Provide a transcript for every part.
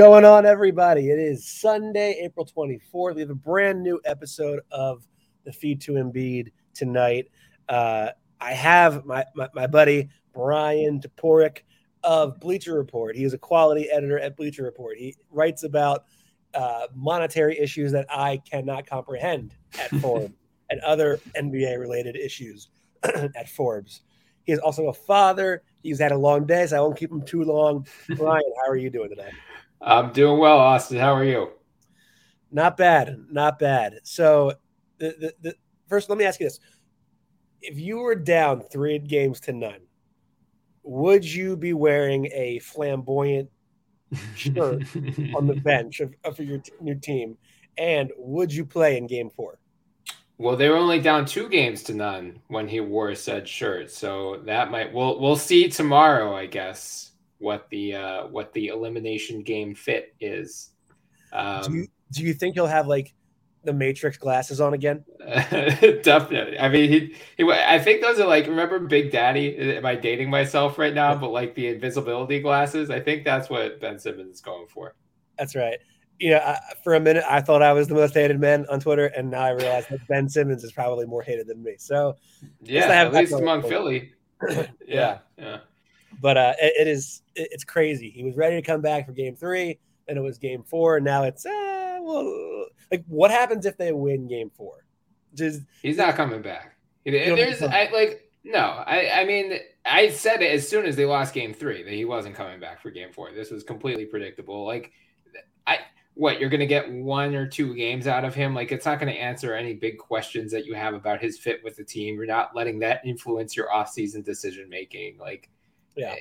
going on, everybody? It is Sunday, April 24th. We have a brand new episode of the Feed to Embiid tonight. Uh, I have my, my, my buddy Bryan Toporek of Bleacher Report. He is a quality editor at Bleacher Report. He writes about uh, monetary issues that I cannot comprehend at Forbes and other NBA related issues at Forbes. He is also a father. He's had a long day, so I won't keep him too long. Bryan, how are you doing today? I'm doing well, Austin. How are you? Not bad, not bad. So, the, the, the first, let me ask you this: If you were down three games to none, would you be wearing a flamboyant shirt on the bench of, of your, new team? And would you play in Game Four? Well, they were only down two games to none when he wore said shirt, so that might we'll we'll see tomorrow, I guess what the uh, what the elimination game fit is. Um, do you do you think he'll have like the Matrix glasses on again? definitely. I mean, he, he. I think those are like. Remember Big Daddy? Am I dating myself right now? But like the invisibility glasses. I think that's what Ben Simmons is going for. That's right. You know, I, for a minute, I thought I was the most hated man on Twitter, and now I realize that Ben Simmons is probably more hated than me. So, yeah, at least among Philly. yeah, yeah. yeah. But uh, it, it is it's crazy. He was ready to come back for game three, and it was game four, and now it's uh, well, like what happens if they win game four? Just he's not coming back. There's I, like no, I I mean I said it as soon as they lost game three that he wasn't coming back for game four. This was completely predictable. Like I what you're going to get one or two games out of him like it's not going to answer any big questions that you have about his fit with the team you're not letting that influence your offseason decision making like yeah.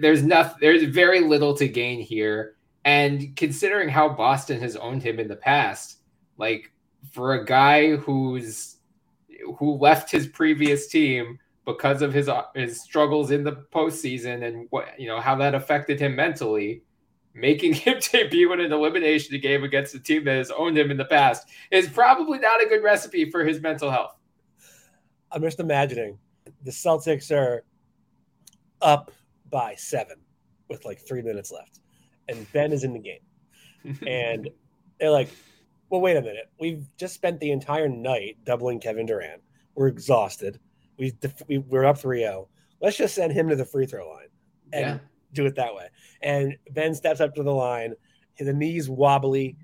There's nothing. There's very little to gain here, and considering how Boston has owned him in the past, like for a guy who's who left his previous team because of his his struggles in the postseason and what you know how that affected him mentally, making him debut in an elimination game against a team that has owned him in the past is probably not a good recipe for his mental health. I'm just imagining the Celtics are up by seven with like three minutes left, and Ben is in the game, and they're like, "Well, wait a minute. We've just spent the entire night doubling Kevin Durant. We're exhausted. We, we're up 3-0. Let's just send him to the free throw line and yeah. do it that way." And Ben steps up to the line. The knees wobbly.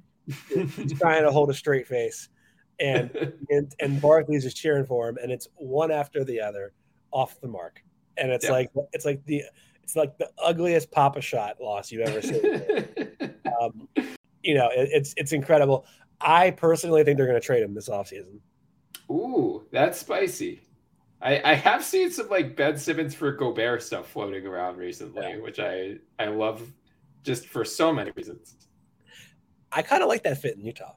He's trying to hold a straight face, and and and Barkley's just cheering for him, and it's one after the other off the mark and it's like it's like the it's like the ugliest Pop-A-Shot loss you've ever seen. um, you know, it, it's it's incredible. I personally think they're going to trade him this offseason. Ooh, that's spicy. I, I have seen some like Ben Simmons for Gobert stuff floating around recently, yeah. which I I love just for so many reasons. I kind of like that fit in Utah.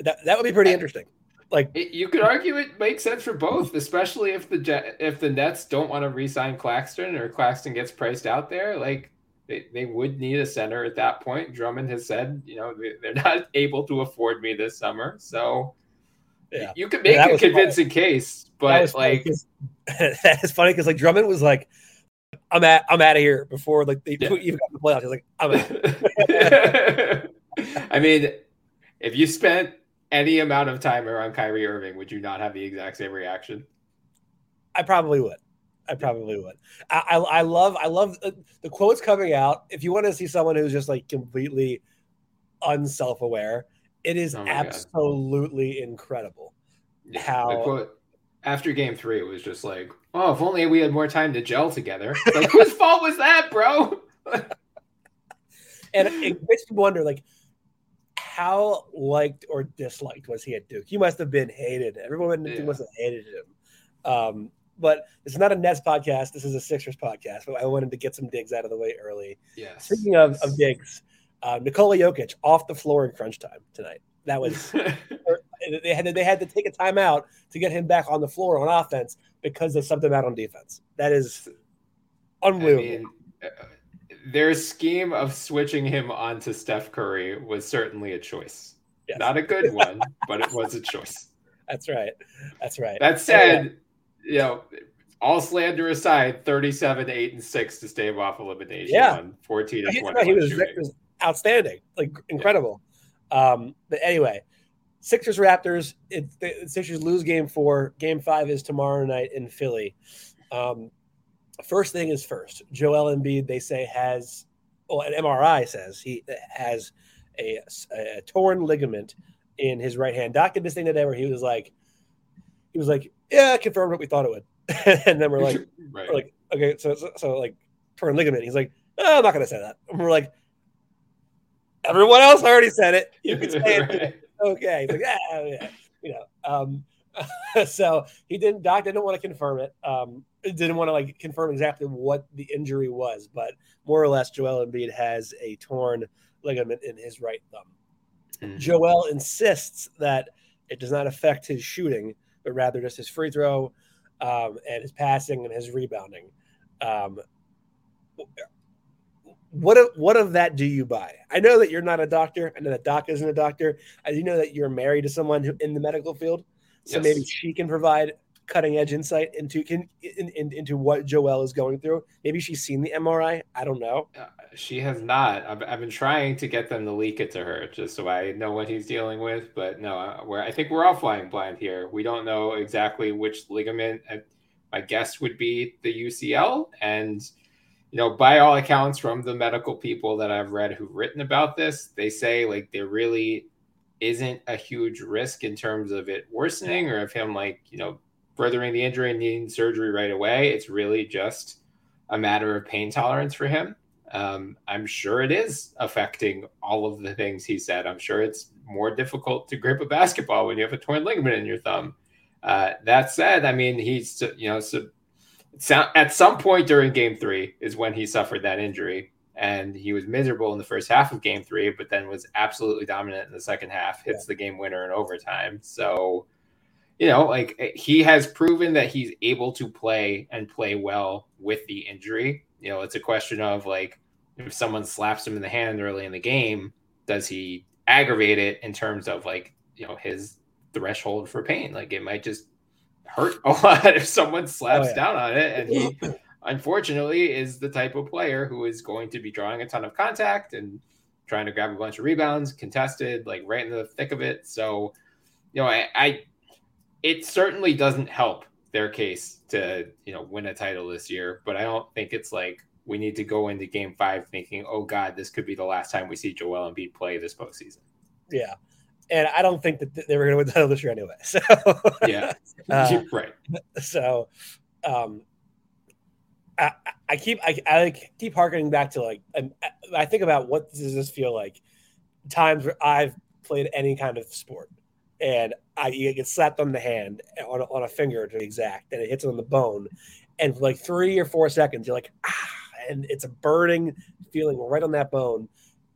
That that would be pretty interesting. Like it, you could argue it makes sense for both, especially if the if the Nets don't want to re-sign Claxton or Claxton gets priced out there. Like they, they would need a center at that point. Drummond has said, you know, they, are not able to afford me this summer, so yeah. you could make yeah, a convincing funny. case. But like that is funny because like Drummond was like, "I'm at I'm out of here" before like they yeah. even got the playoffs. He's like, "I'm out." I mean, if you spent any amount of time around Kyrie Irving, would you not have the exact same reaction? I probably would. I probably would. I, I, I love I love the, the quotes coming out. If you want to see someone who's just like completely unself aware, it is oh absolutely God. incredible. Yeah, how quote, after game three, it was just like, oh, if only we had more time to gel together. Like, whose fault was that, bro? and it makes you wonder, like, how liked or disliked was he at Duke? He must have been hated. Everyone yeah. must have hated him. Um, but it's not a Nets podcast. This is a Sixers podcast. But I wanted to get some digs out of the way early. Yeah. Speaking of, of digs, uh, Nikola Jokic off the floor in crunch time tonight. That was they had to, they had to take a timeout to get him back on the floor on offense because they subbed him out on defense. That is unbelievable. I mean, uh, their scheme of switching him onto Steph Curry was certainly a choice. Yes. Not a good one, but it was a choice. That's right. That's right. That said, yeah. you know, all slander aside, 37, 8, and 6 to stave off elimination yeah. on 14 and 21. He was, outstanding, like incredible. Um, but anyway, Sixers Raptors. It, the Sixers lose game four. Game five is tomorrow night in Philly. Um, first thing is first. Joel Embiid, they say, has, well, an MRI says he has a, a torn ligament in his right hand. Doc did this thing today where he was like, he was like, yeah, confirmed what we thought it would. and then we're like, right. we're like, okay, so, so, so like torn ligament. He's like, oh, I'm not going to say that. And we're like, everyone else already said it. You can say it. Okay. He's like, yeah, yeah. You know, um, so he didn't, Doc didn't want to confirm it. Um, didn't want to like confirm exactly what the injury was, but more or less, Joel Embiid has a torn ligament in his right thumb. Mm-hmm. Joel insists that it does not affect his shooting, but rather just his free throw um, and his passing and his rebounding. Um, what of what of that do you buy? I know that you're not a doctor. I know that Doc isn't a doctor. I do know that you're married to someone who, in the medical field, so yes. maybe she can provide cutting edge insight into can, in, in, into what Joel is going through. Maybe she's seen the MRI. I don't know. Uh, she has not. I've, I've been trying to get them to leak it to her just so I know what he's dealing with. But no, uh, where I think we're all flying blind here. We don't know exactly which ligament. I, my guess would be the UCL. And, you know, by all accounts from the medical people that I've read who've written about this, they say like they're really isn't a huge risk in terms of it worsening or of him like, you know, furthering the injury and needing surgery right away. It's really just a matter of pain tolerance for him. Um, I'm sure it is affecting all of the things he said. I'm sure it's more difficult to grip a basketball when you have a torn ligament in your thumb. Uh, that said, I mean, he's, you know, so, at some point during game three is when he suffered that injury. And he was miserable in the first half of game three, but then was absolutely dominant in the second half, hits the game winner in overtime. So, you know, like eh, he has proven that he's able to play and play well with the injury. You know, it's a question of like if someone slaps him in the hand early in the game, does he aggravate it in terms of like, you know, his threshold for pain? Like it might just hurt a lot if someone slaps oh, yeah. down on it. And he unfortunately is the type of player who is going to be drawing a ton of contact and trying to grab a bunch of rebounds, contested, like right in the thick of it. So, you know, I, I it certainly doesn't help their case to you know win a title this year. But I don't think it's like we need to go into Game Five thinking, "Oh God, this could be the last time we see Joel Embiid play this postseason." Yeah, and I don't think that they were going to win the title this year anyway. So yeah, uh, right. So, um, I, I keep I, I keep harkening back to like I, I think about what does this feel like times where I've played any kind of sport and I get slapped on the hand on a, on a finger to be exact, and it hits on the bone, and for like three or four seconds, you're like ah, and it's a burning feeling right on that bone,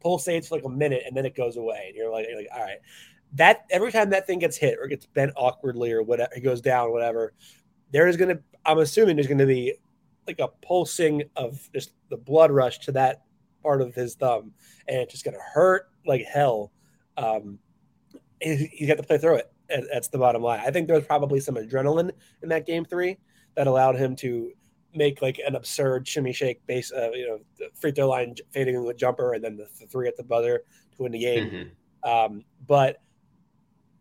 pulsates for like a minute, and then it goes away, and you're like, you're like all right, that every time that thing gets hit or gets bent awkwardly or whatever, it goes down, whatever, there is gonna, I'm assuming there's gonna be like a pulsing of just the blood rush to that part of his thumb, and it's just gonna hurt like hell. Um, he got to play through it. That's the bottom line. I think there was probably some adrenaline in that game three that allowed him to make like an absurd shimmy shake base, uh, you know, the free throw line fading in the jumper and then the, the, three at the buzzer to win the game. Mm-hmm. Um, but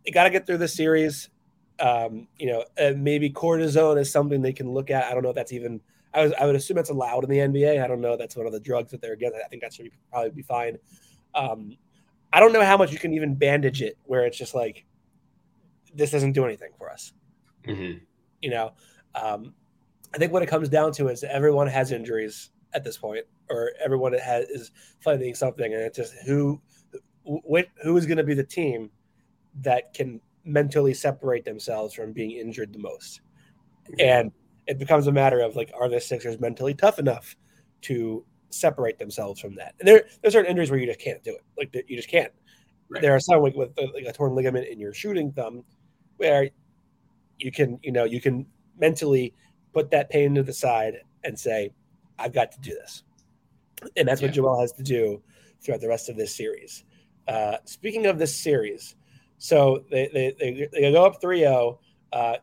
you got to get through the series. Um, you know, maybe cortisone is something they can look at. I don't know if that's even. I, was, I would assume that's allowed in the NBA. I don't know. That's one of the drugs that they're against. I think that should be, probably be fine. Um, I don't know how much you can even bandage it where it's just like this doesn't do anything for us. Mm-hmm. You know, um, I think what it comes down to is everyone has injuries at this point, or everyone has is fighting something, and it's just who wh- who is going to be the team that can mentally separate themselves from being injured the most, and it becomes a matter of like, are the Sixers mentally tough enough to separate themselves from that. And there, there's certain injuries where you just can't do it. Like you just can't. Right. There are some like with like a torn ligament in your shooting thumb, where you can, you know, you can mentally put that pain to the side and say, "I've got to do this," and that's yeah. what Joel has to do throughout the rest of this series. Uh, speaking of this series, so they they, they, they go up 3-0. Uh,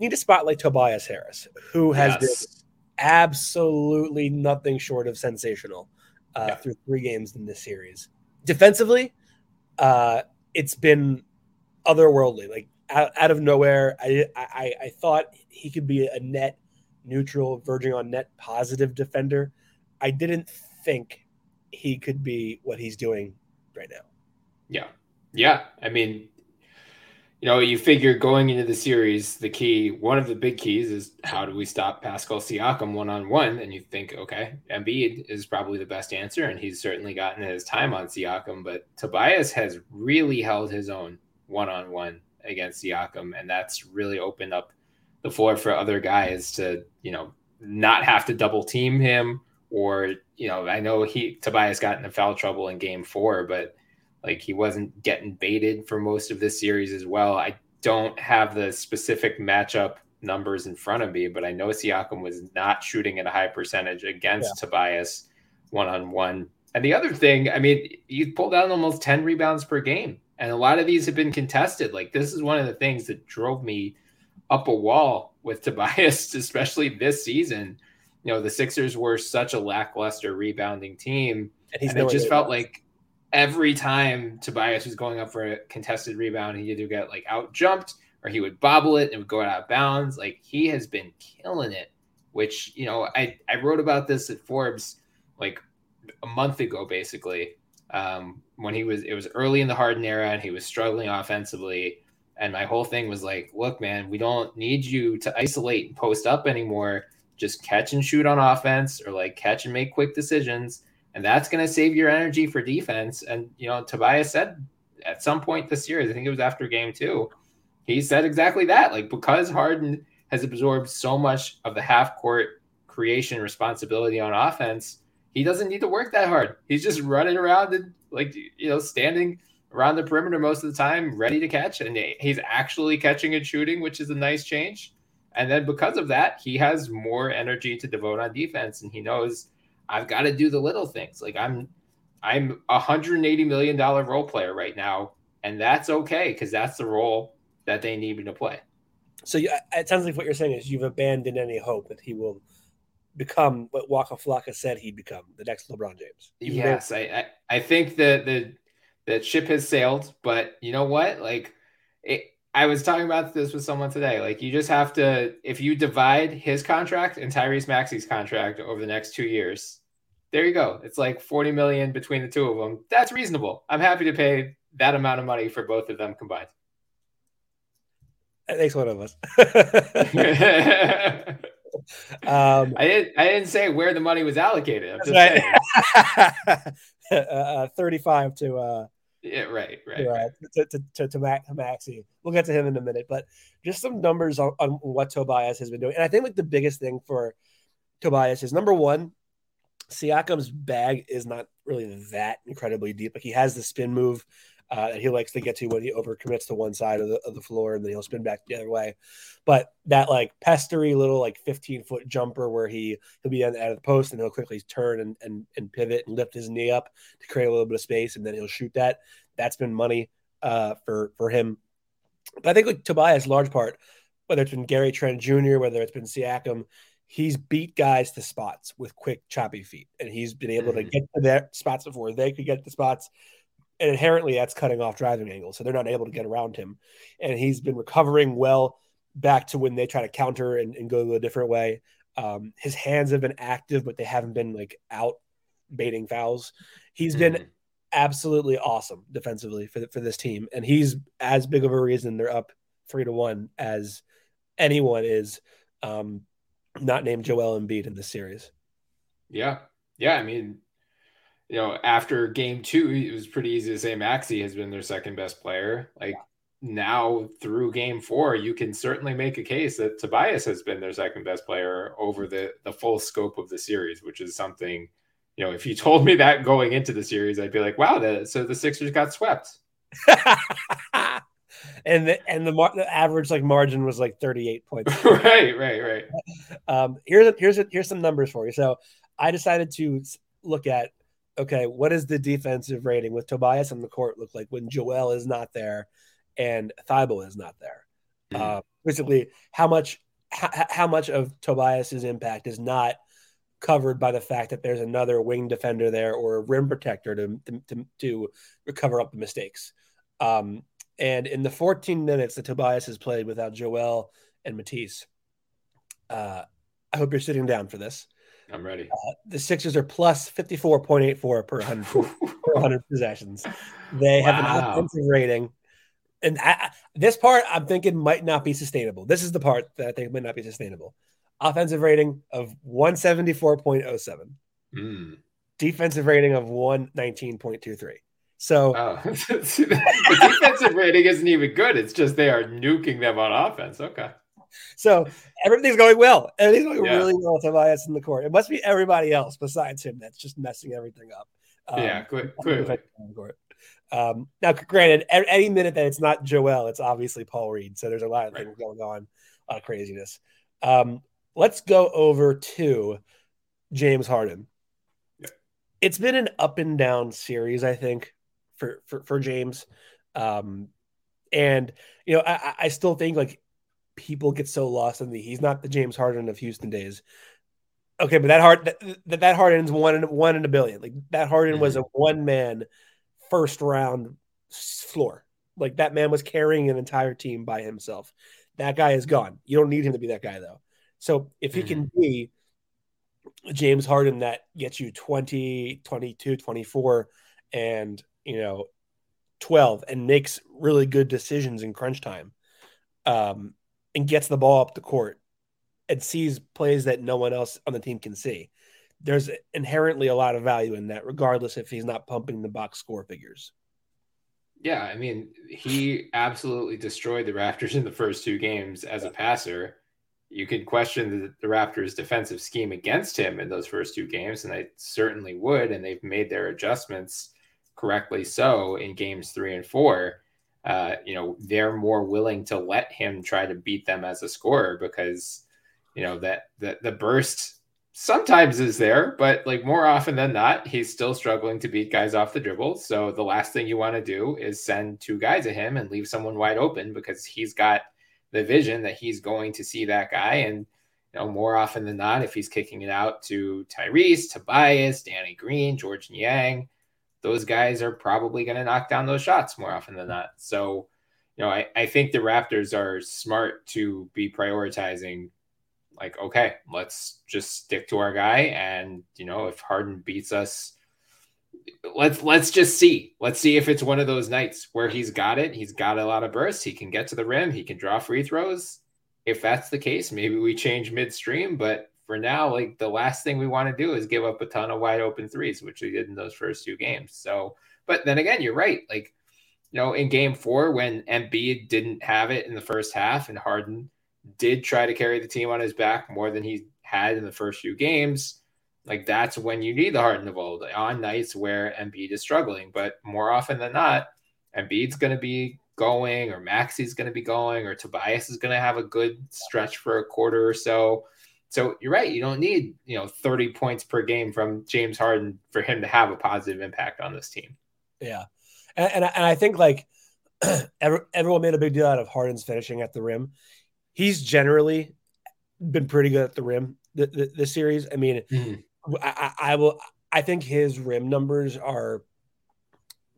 need to spotlight Tobias Harris, who has yes. been absolutely nothing short of sensational uh, yeah. through three games in this series. Defensively, uh, it's been otherworldly. Like out, out of nowhere, I, I I thought he could be a net neutral, verging on net positive defender. I didn't think he could be what he's doing right now. Yeah. Yeah. I mean, you know, you figure going into the series, the key, one of the big keys is how do we stop Pascal Siakam one on one? And you think, okay, Embiid is probably the best answer, and he's certainly gotten his time on Siakam, but Tobias has really held his own one on one against Siakam, and that's really opened up the floor for other guys to, you know, not have to double team him or, you know, I know he Tobias got into foul trouble in game four, but like he wasn't getting baited for most of this series as well. I don't have the specific matchup numbers in front of me, but I know Siakam was not shooting at a high percentage against yeah. Tobias one on one. And the other thing, I mean, you pulled down almost 10 rebounds per game. And a lot of these have been contested. Like this is one of the things that drove me up a wall with Tobias, especially this season. You know, the Sixers were such a lackluster rebounding team. And, and it just felt like every time Tobias was going up for a contested rebound, he either get like out jumped or he would bobble it and would go out of bounds. Like he has been killing it, which, you know, I, I wrote about this at Forbes like a month ago, basically. Um, when he was, it was early in the Harden era and he was struggling offensively. And my whole thing was like, look, man, we don't need you to isolate and post up anymore. Just catch and shoot on offense or like catch and make quick decisions and that's going to save your energy for defense. And you know, Tobias said at some point this year, I think it was after game two, he said exactly that. Like because Harden has absorbed so much of the half court creation responsibility on offense, he doesn't need to work that hard. He's just running around and like you know, standing around the perimeter most of the time, ready to catch, and he's actually catching and shooting, which is a nice change. And then because of that, he has more energy to devote on defense, and he knows I've got to do the little things. Like I'm I'm a hundred eighty million dollar role player right now, and that's okay because that's the role that they need me to play. So you, it sounds like what you're saying is you've abandoned any hope that he will become what Waka Flocka said he'd become, the next LeBron James. Even yes, I, I I think that the that ship has sailed, but you know what? Like it, I was talking about this with someone today. Like you just have to if you divide his contract and Tyrese Maxey's contract over the next two years, there you go. It's like 40 million between the two of them. That's reasonable. I'm happy to pay that amount of money for both of them combined. That makes one of us. um, I didn't. I didn't say where the money was allocated. I'm just right. saying. uh, Thirty-five to. Uh, yeah, right, right. To, uh, to, to, to, to Maxey. We'll get to him in a minute, but just some numbers on, on what Tobias has been doing, and I think like the biggest thing for Tobias is number one, Siakam's bag is not really that incredibly deep. Like he has the spin move uh, that he likes to get to when he overcommits to one side of the, of the floor and then he'll spin back the other way. But that like pestery little like 15 foot jumper where he he'll be out of the post and he'll quickly turn and, and and pivot and lift his knee up to create a little bit of space and then he'll shoot that. That's been money uh, for for him. But I think like Tobias, large part, whether it's been Gary Trent Jr., whether it's been Siakam, he's beat guys to spots with quick, choppy feet, and he's been able to get to their spots before they could get the spots. And inherently, that's cutting off driving angles, so they're not able to get around him. And he's been recovering well back to when they try to counter and, and go a different way. Um, his hands have been active, but they haven't been like out baiting fouls. He's mm-hmm. been absolutely awesome defensively for the, for this team, and he's as big of a reason they're up three to one as anyone is. Um, not named Joel Embiid in this series. Yeah. Yeah. I mean, you know, after game two, it was pretty easy to say Maxey has been their second best player. Like now through game four, you can certainly make a case that Tobias has been their second best player over the, the full scope of the series, which is something, you know, if you told me that going into the series, I'd be like, wow, the, so the Sixers got swept. and the and the, mar- the average like margin was like 38 points. right, right, right. Um, here's a, here's a, here's some numbers for you. So I decided to look at okay, what is the defensive rating with Tobias on the court look like when Joel is not there and Thybulle is not there? Mm-hmm. Uh, basically, how much how, how much of Tobias's impact is not covered by the fact that there's another wing defender there or a rim protector to to, to recover up the mistakes. Um, and in the 14 minutes that Tobias has played without Joel and Matisse, uh, I hope you're sitting down for this. I'm ready. Uh, the Sixers are plus 54.84 per 100, per 100 possessions. They wow. have an offensive rating. And I, this part I'm thinking might not be sustainable. This is the part that I think might not be sustainable. Offensive rating of 174.07. Mm. Defensive rating of 119.23. So oh. the defensive rating isn't even good. It's just they are nuking them on offense. Okay. So everything's going well. Everything's going yeah. really well. with Tobias in the court. It must be everybody else besides him that's just messing everything up. Um, yeah, clearly. Um, now, granted, any minute that it's not Joel, it's obviously Paul Reed. So there's a lot of right. things going on, a lot of craziness. Um, let's go over to James Harden. Yeah. It's been an up and down series, I think, for for, for James. Um, and you know, I, I still think like people get so lost in the he's not the James Harden of Houston days. Okay, but that hard that that Harden's one in one in a billion. Like that Harden mm-hmm. was a one man first round floor. Like that man was carrying an entire team by himself. That guy is gone. You don't need him to be that guy though. So if he mm-hmm. can be James Harden that gets you 20, 22, 24 and, you know, 12 and makes really good decisions in crunch time. Um, and gets the ball up the court and sees plays that no one else on the team can see. There's inherently a lot of value in that, regardless if he's not pumping the box score figures. Yeah, I mean, he absolutely destroyed the Raptors in the first two games as a passer. You could question the, the, Raptors' defensive scheme against him in those first two games, and I certainly would. And they've made their adjustments correctly so in games three and four uh, you know, they're more willing to let him try to beat them as a scorer because, you know, that the, the burst sometimes is there, but like more often than not, he's still struggling to beat guys off the dribble. So the last thing you want to do is send two guys at him and leave someone wide open because he's got the vision that he's going to see that guy. And, you know, more often than not, if he's kicking it out to Tyrese, Tobias, Danny Green, Georges Niang, those guys are probably going to knock down those shots more often than not. So, you know, I, I think the Raptors are smart to be prioritizing like, okay, let's just stick to our guy. And, you know, if Harden beats us, let's let's just see. Let's see if it's one of those nights where he's got it. He's got a lot of bursts. He can get to the rim. He can draw free throws. If that's the case, maybe we change midstream. But for now, like the last thing we want to do is give up a ton of wide open threes, which we did in those first two games. So, but then again, you're right. Like, you know, in game four, when Embiid didn't have it in the first half and Harden did try to carry the team on his back more than he had in the first few games, like that's when you need the Harden of old on nights where Embiid is struggling. But more often than not, Embiid's going to be going, or Maxey's going to be going, or Tobias is going to have a good stretch for a quarter or so. So you're right. You don't need, you know, 30 points per game from James Harden for him to have a positive impact on this team. Yeah. And, and, and I think like everyone made a big deal out of Harden's finishing at the rim. He's generally been pretty good at the rim the, the, series. I mean, mm-hmm. I, I will, I think his rim numbers are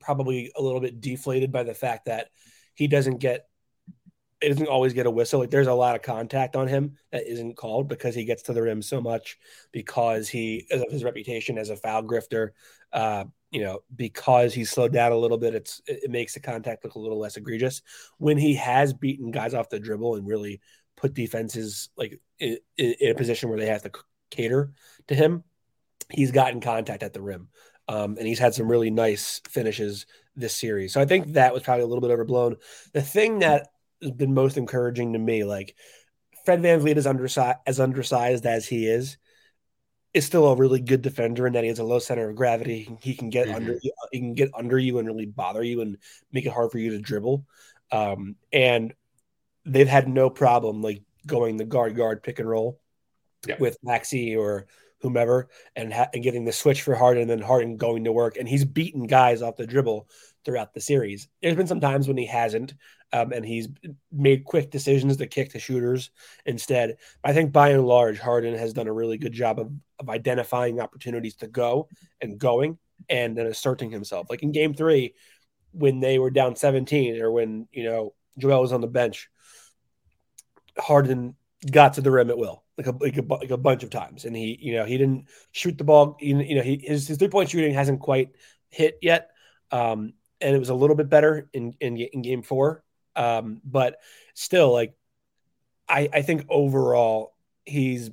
probably a little bit deflated by the fact that he doesn't get it doesn't always get a whistle. Like there's a lot of contact on him that isn't called because he gets to the rim so much because he of his reputation as a foul grifter. Uh, you know, because he's slowed down a little bit, it's it makes the contact look a little less egregious. When he has beaten guys off the dribble and really put defenses like in, in a position where they have to cater to him, he's gotten contact at the rim. Um, and he's had some really nice finishes this series. So I think that was probably a little bit overblown. The thing that has been most encouraging to me. Like Fred VanVleet is undersized as undersized as he is, is still a really good defender in that he has a low center of gravity. He can get mm-hmm. under he can get under you and really bother you and make it hard for you to dribble. Um, and they've had no problem like going the guard guard pick and roll yeah. with Maxey or whomever and, ha- and getting the switch for Harden and then Harden going to work. And he's beaten guys off the dribble throughout the series. There's been some times when he hasn't, um, and he's made quick decisions to kick to shooters instead. I think by and large, Harden has done a really good job of, of identifying opportunities to go and going and then asserting himself. Like in game three, when they were down 17 or when, you know, Joel was on the bench, Harden got to the rim at will, like a, like a, like a bunch of times. And he, you know, he didn't shoot the ball. You know, he, his, his three point shooting hasn't quite hit yet. Um, and it was a little bit better in, in, in game four. Um, but still, like, I, I think overall he's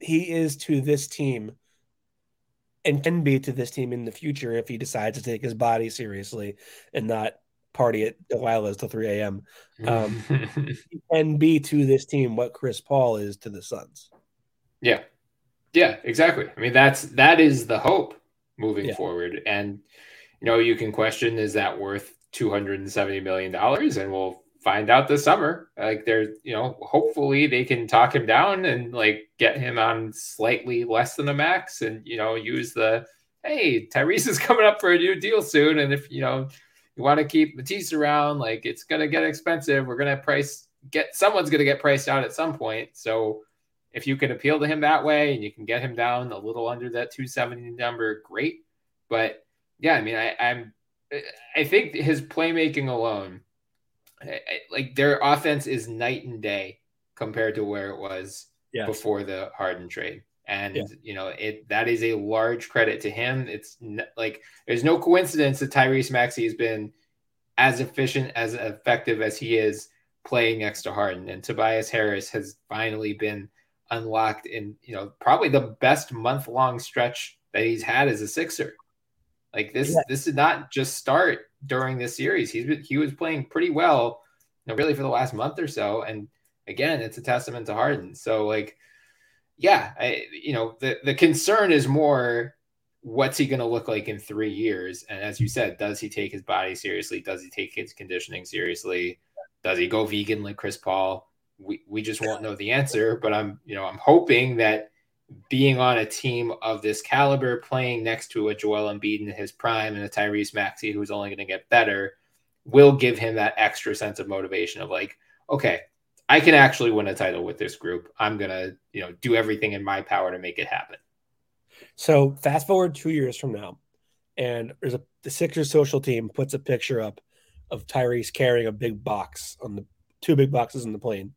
he is to this team and can be to this team in the future if he decides to take his body seriously and not party at Delilah's till 3 a.m. Um, can be to this team what Chris Paul is to the Suns. Yeah. Yeah, exactly. I mean, that's that is the hope moving yeah. forward. And you know, you can question is that worth 270 million dollars? And we'll find out this summer. Like there's, you know, hopefully they can talk him down and like get him on slightly less than a max and you know, use the hey, Tyrese is coming up for a new deal soon. And if you know you want to keep Matisse around, like it's gonna get expensive. We're gonna price get someone's gonna get priced out at some point. So if you can appeal to him that way and you can get him down a little under that 270 number, great. But yeah, I mean, I, I'm I think his playmaking alone, like their offense is night and day compared to where it was before the Harden trade. And yeah. you know, it that is a large credit to him. It's n- like there's no coincidence that Tyrese Maxey has been as efficient, as effective as he is playing next to Harden. And Tobias Harris has finally been unlocked in, you know, probably the best month long stretch that he's had as a Sixer. Like this, yeah. this did not just start during this series. He's been, he was playing pretty well, you know, really for the last month or so. And again, it's a testament to Harden. So like, yeah, I, you know, the the concern is more what's he going to look like in three years? And as you said, does he take his body seriously? Does he take his conditioning seriously? Does he go vegan like Chris Paul? We we just won't know the answer. But I'm you know I'm hoping that being on a team of this caliber, playing next to a Joel Embiid in his prime and a Tyrese Maxey who's only going to get better, will give him that extra sense of motivation of like, okay, I can actually win a title with this group. I'm gonna, you know, do everything in my power to make it happen. So fast forward two years from now, and there's a the Sixers social team puts a picture up of Tyrese carrying a big box on the two big boxes in the plane,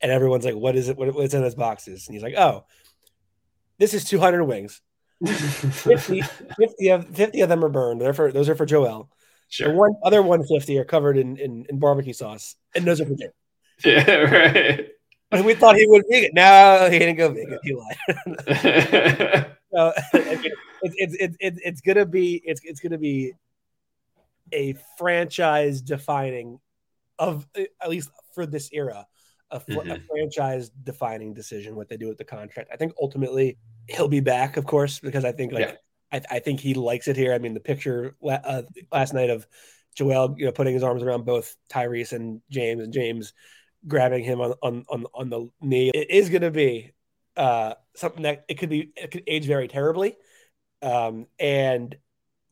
and everyone's like, "What is it? What, what's in those boxes?" And he's like, "Oh, this is 200 wings. 50, 50, of, 50 of them are burned. They're for, those are for Joel. Sure. The one other 150 are covered in, in, in barbecue sauce, and those are for Jim. Yeah, right. And we thought he would be vegan. No, he didn't go vegan. He lied. so, it's, it's, it's, it's, it's gonna be it's it's gonna be a franchise defining of at least for this era a, mm-hmm. a franchise defining decision what they do with the contract. I think ultimately he'll be back, of course, because I think like yeah. I, I, think he likes it here. I mean, the picture uh, last night of Joel, you know, putting his arms around both Tyrese and James, and James grabbing him on on on, on the knee. It is going to be uh, something that it could be it could age very terribly, um, and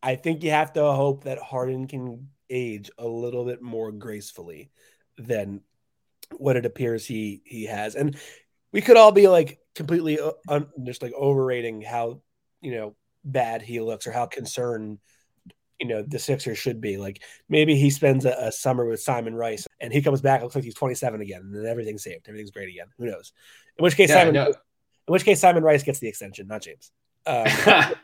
I think you have to hope that Harden can age a little bit more gracefully than what it appears he he has. And we could all be like completely uh, un, just like overrating how you know bad he looks or how concerned you know the Sixers should be. Like maybe he spends a, a, summer with Simon Rice and he comes back looks like he's 27 again and then everything's saved, everything's great again. Who knows? In which case, yeah, Simon, in which case Simon Rice gets the extension, not James. Um,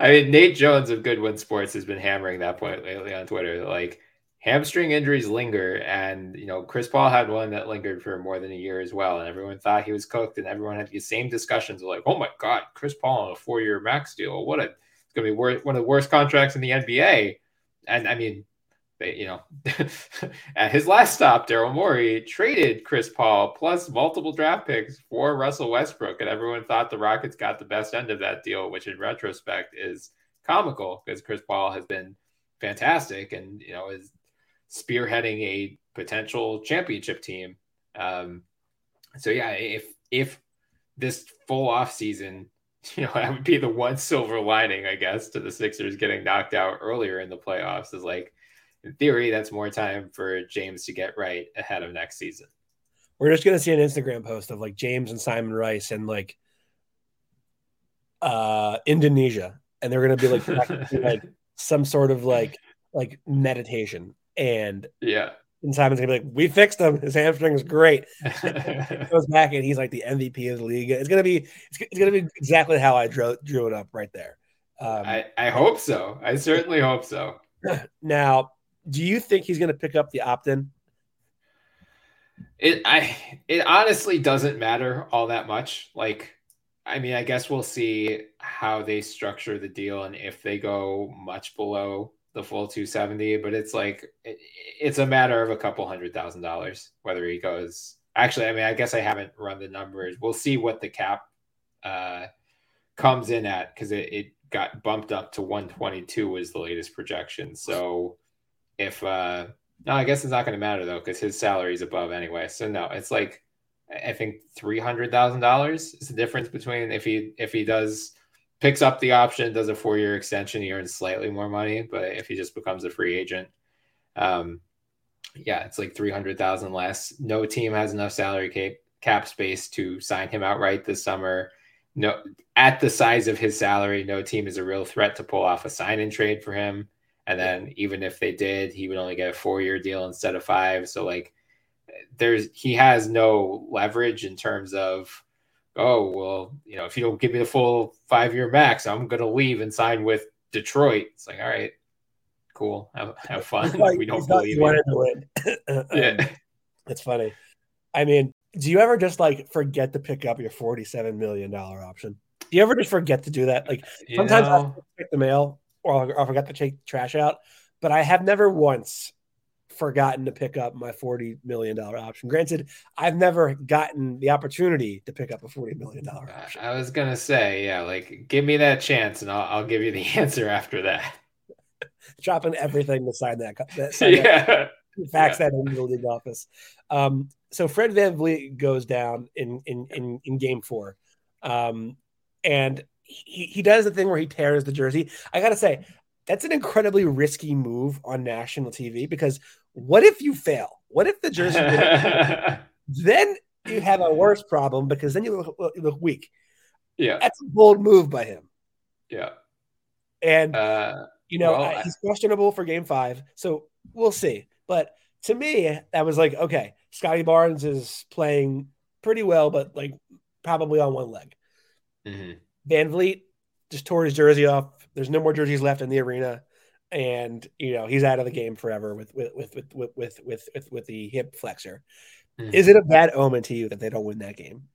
I mean, Nate Jones of Good One Sports has been hammering that point lately on Twitter. Like hamstring injuries linger and you know chris paul had one that lingered for more than a year as well and everyone thought he was cooked and everyone had these same discussions like oh my god chris paul on a four-year max deal what a it's going to be one of the worst contracts in the nba and i mean they, you know at his last stop daryl morey traded chris paul plus multiple draft picks for russell westbrook and everyone thought the rockets got the best end of that deal which in retrospect is comical because chris paul has been fantastic and you know is spearheading a potential championship team. Um, so yeah, if if this full off season, you know, that would be the one silver lining, I guess, to the Sixers getting knocked out earlier in the playoffs is like in theory, that's more time for James to get right ahead of next season. We're just gonna see an Instagram post of like James and Simon Rice and like uh Indonesia, and they're gonna be like like some sort of like like meditation, and yeah, and Simon's gonna be like, "We fixed him. His hamstring is great." goes back and he's like the MVP of the league. It's gonna be it's, it's gonna be exactly how I drew drew it up right there. Um, I I hope so. I certainly hope so. Now, do you think he's gonna pick up the opt in? It I it honestly doesn't matter all that much. Like, I mean, I guess we'll see how they structure the deal and if they go much below the full 270, but it's like it, it's a matter of a couple hundred thousand dollars whether he goes. Actually, I mean, I guess I haven't run the numbers. We'll see what the cap uh, comes in at because it, it got bumped up to 122 was the latest projection. So if uh, no, I guess it's not going to matter though because his salary is above anyway. So no, it's like I think three hundred thousand dollars is the difference between if he if he does picks up the option, does a four year extension, he earns slightly more money. But if he just becomes a free agent, um, yeah, it's like 300,000 less. No team has enough salary cap, cap space to sign him outright this summer. No, at the size of his salary, no team is a real threat to pull off a sign and trade for him. And then even if they did, he would only get a four year deal instead of five. So like there's he has no leverage in terms of oh well you know if you don't give me the full five year max i'm going to leave and sign with detroit. It's like all right cool. Have, have fun. like, we don't believe you to win um, yeah. It's funny. I mean do you ever just like forget to pick up your 47 million dollar option? Do you ever just forget to do that? Like sometimes I'll pick the mail or I'll forget to take trash out but i have never once forgotten to pick up my $40 million option. Granted, I've never gotten the opportunity to pick up a $40 million option. I was going to say, yeah, like give me that chance and I'll, I'll give you the answer after that. Dropping everything to sign that. that sign yeah. That, fax yeah. that into the league office. Um, so Fred Van VanVleet goes down in, in, in, in game four. Um, and he, he does the thing where he tears the jersey. I got to say, that's an incredibly risky move on national TV because what if you fail? What if the jersey? then you have a worse problem because then you look, you look weak. Yeah, that's a bold move by him. Yeah, and uh, you know well, he's questionable for Game Five, so we'll see. But to me, that was like okay, Scottie Barnes is playing pretty well, but like probably on one leg. Mm-hmm. VanVleet just tore his jersey off. There's no more jerseys left in the arena and you know he's out of the game forever with with with with with with with, with the hip flexor. Mm-hmm. Is it a bad omen to you that they don't win that game?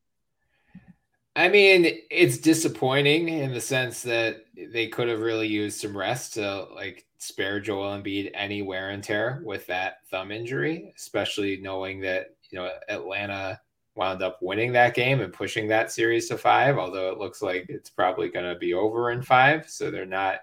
I mean, it's disappointing in the sense that they could have really used some rest to like spare Joel Embiid any wear and tear with that thumb injury, especially knowing that you know Atlanta wound up winning that game and pushing that series to five. Although it looks like it's probably going to be over in five, so they're not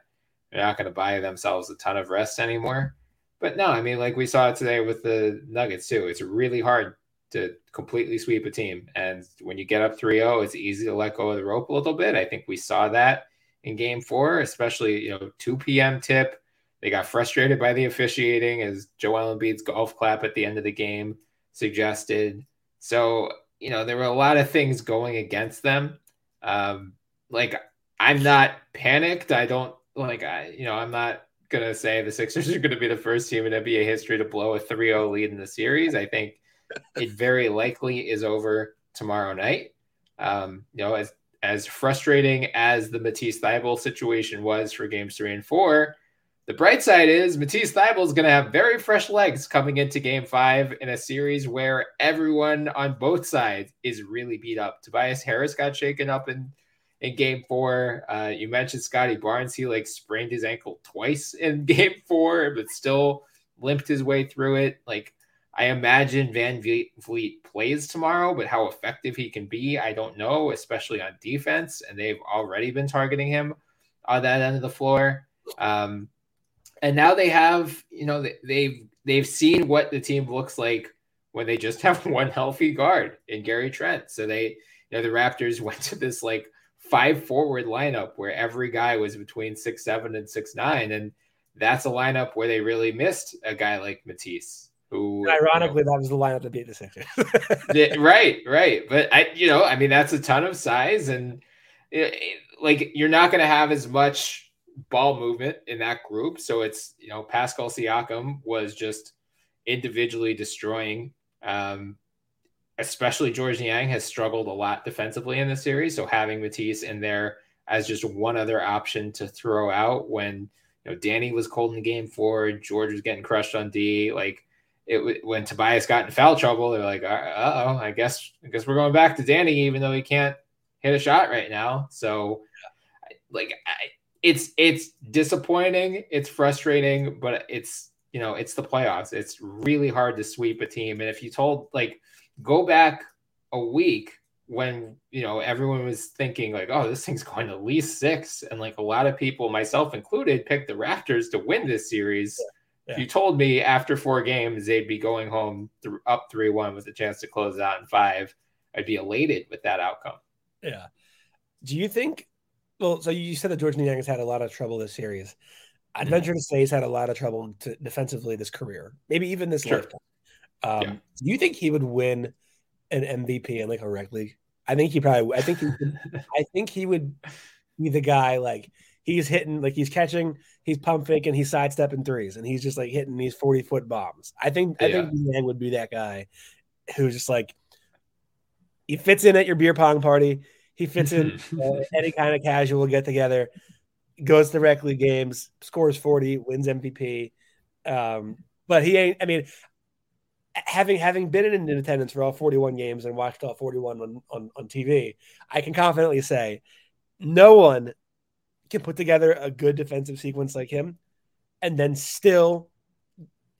they're not going to buy themselves a ton of rest anymore. But no, I mean, like we saw today with the Nuggets too. It's really hard to completely sweep a team. And when you get up 3 0, it's easy to let go of the rope a little bit. I think we saw that in game four, especially, you know, 2 p.m. tip. They got frustrated by the officiating as Joel Embiid's golf clap at the end of the game suggested. So, you know, there were a lot of things going against them. Um, like, I'm not panicked. I don't like I, you know, I'm not gonna say the Sixers are gonna be the first team in NBA history to blow a 3-0 lead in the series. I think it very likely is over tomorrow night. Um, you know, as as frustrating as the Matisse Thybulle situation was for games three and four, the bright side is Matisse Thybulle is going to have very fresh legs coming into game five in a series where everyone on both sides is really beat up. Tobias Harris got shaken up in in game four. Uh, you mentioned Scottie Barnes. He like sprained his ankle twice in game four, but still limped his way through it. Like, I imagine VanVleet plays tomorrow, but how effective he can be, I don't know, especially on defense. And they've already been targeting him on that end of the floor. Um, and now they have, you know, they've they've seen what the team looks like when they just have one healthy guard in Gary Trent. So they, you know, the Raptors went to this like five forward lineup where every guy was between six seven and six nine, and that's a lineup where they really missed a guy like Matisse. Who, ironically, you know, that was the lineup that beat the Sixers. right, right. But I, you know, I mean, that's a ton of size, and it, it, like you're not going to have as much ball movement in that group. So it's you know, Pascal Siakam was just individually destroying. Um, especially George Niang has struggled a lot defensively in the series. So having Matisse in there as just one other option to throw out when you know Danny was cold in game four, George was getting crushed on D. Like it when Tobias got in foul trouble, they're like, uh oh, I guess I guess we're going back to Danny, even though he can't hit a shot right now. So like I, it's it's disappointing, it's frustrating, but it's you know it's the playoffs. It's really hard to sweep a team, and if you told like go back a week when you know everyone was thinking like oh this thing's going to at least six and like a lot of people myself included picked the raptors to win this series yeah. Yeah. you told me after four games they'd be going home th- up 3-1 with a chance to close out in five i'd be elated with that outcome yeah do you think well so you said that george niang has had a lot of trouble this series i'd mm-hmm. venture to say he's had a lot of trouble to, defensively this career maybe even this sure. lifetime um, yeah. do you think he would win an MVP in like a rec league. I think he probably. I think he. I think he would be the guy like he's hitting like he's catching, he's pump faking, he's sidestepping threes, and he's just like hitting these forty foot bombs. I think yeah. I think Niang would be that guy who's just like he fits in at your beer pong party. He fits in uh, any kind of casual get together. Goes to rec league games, scores forty, wins MVP. Um, but he ain't. I mean, having having been in attendance for all 41 games and watched all 41 on, on, on TV, I can confidently say no one can put together a good defensive sequence like him and then still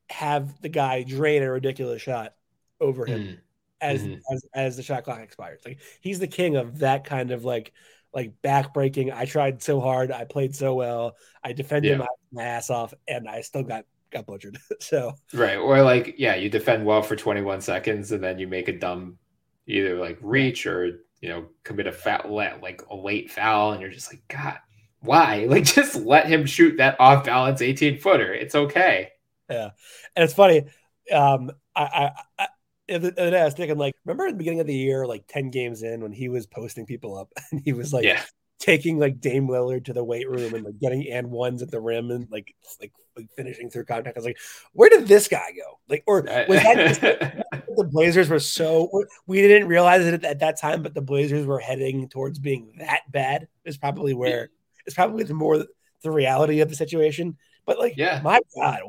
have the guy drain a ridiculous shot over him mm. as, mm-hmm. as as the shot clock expires. Like he's the king of that kind of like like backbreaking. I tried so hard, I played so well, I defended yeah. my, my ass off, and I still got got butchered. so right, or like yeah, you defend well for 21 seconds and then you make a dumb either like reach or you know commit a foul, like a late foul, and you're just like, God, why? Like just let him shoot that off balance 18 footer. It's okay. Yeah, and it's funny. Um, I, I, I and I was thinking, like, remember at the beginning of the year, like 10 games in, when he was posting people up and he was like, yeah taking like Dame Lillard to the weight room and like getting and ones at the rim and like like, like finishing through contact. I was like, where did this guy go? Like, or was that the Blazers were so we didn't realize it at that time, but the Blazers were heading towards being that bad. Is probably where it's probably the more the reality of the situation. But like, yeah, my God,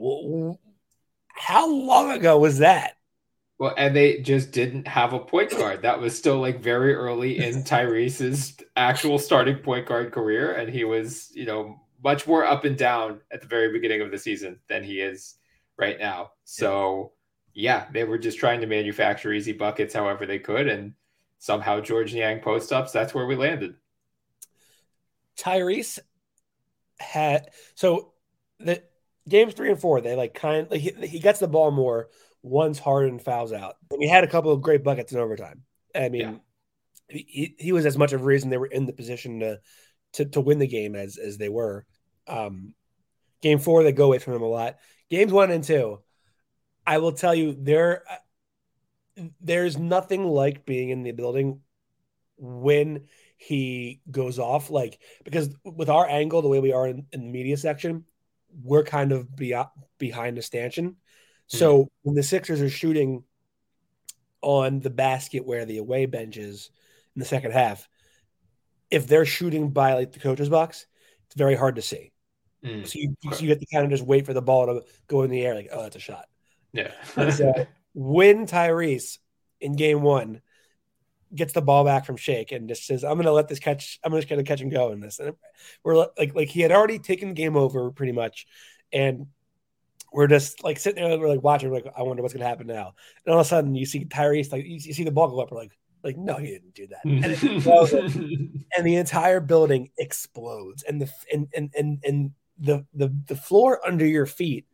how long ago was that? Well, and they just didn't have a point guard. That was still like very early in Tyrese's actual starting point guard career, and he was, you know, much more up and down at the very beginning of the season than he is right now. So, yeah, they were just trying to manufacture easy buckets however they could, and somehow George Niang post ups. That's where we landed. Tyrese had so the games three and four. They like kind of, he, he gets the ball more once Harden fouls out. And he had a couple of great buckets in overtime. I mean, yeah. he, he was as much of a reason they were in the position to to, to win the game as as they were. Um, game four, they go away from him a lot. Games one and two, I will tell you, there there's nothing like being in the building when he goes off. Like because with our angle, the way we are in, in the media section, we're kind of be, behind the stanchion. So mm-hmm. when the Sixers are shooting on the basket where the away bench is in the second half, if they're shooting by like the coach's box, it's very hard to see. Mm. So, you, so you have to kind of just wait for the ball to go in the air, like, oh, that's a shot. Yeah. uh, when Tyrese in game one gets the ball back from Shake and just says, I'm going to let this catch, I'm just going to catch and go in this. And we're like, like he had already taken the game over pretty much. And we're just like sitting there, we're like watching, we're like, I wonder what's gonna happen now. And all of a sudden, you see Tyrese, like you, see the ball go up, we're like, like no, he didn't do that, mm. and, and the entire building explodes, and the and and and, and the the the floor under your feet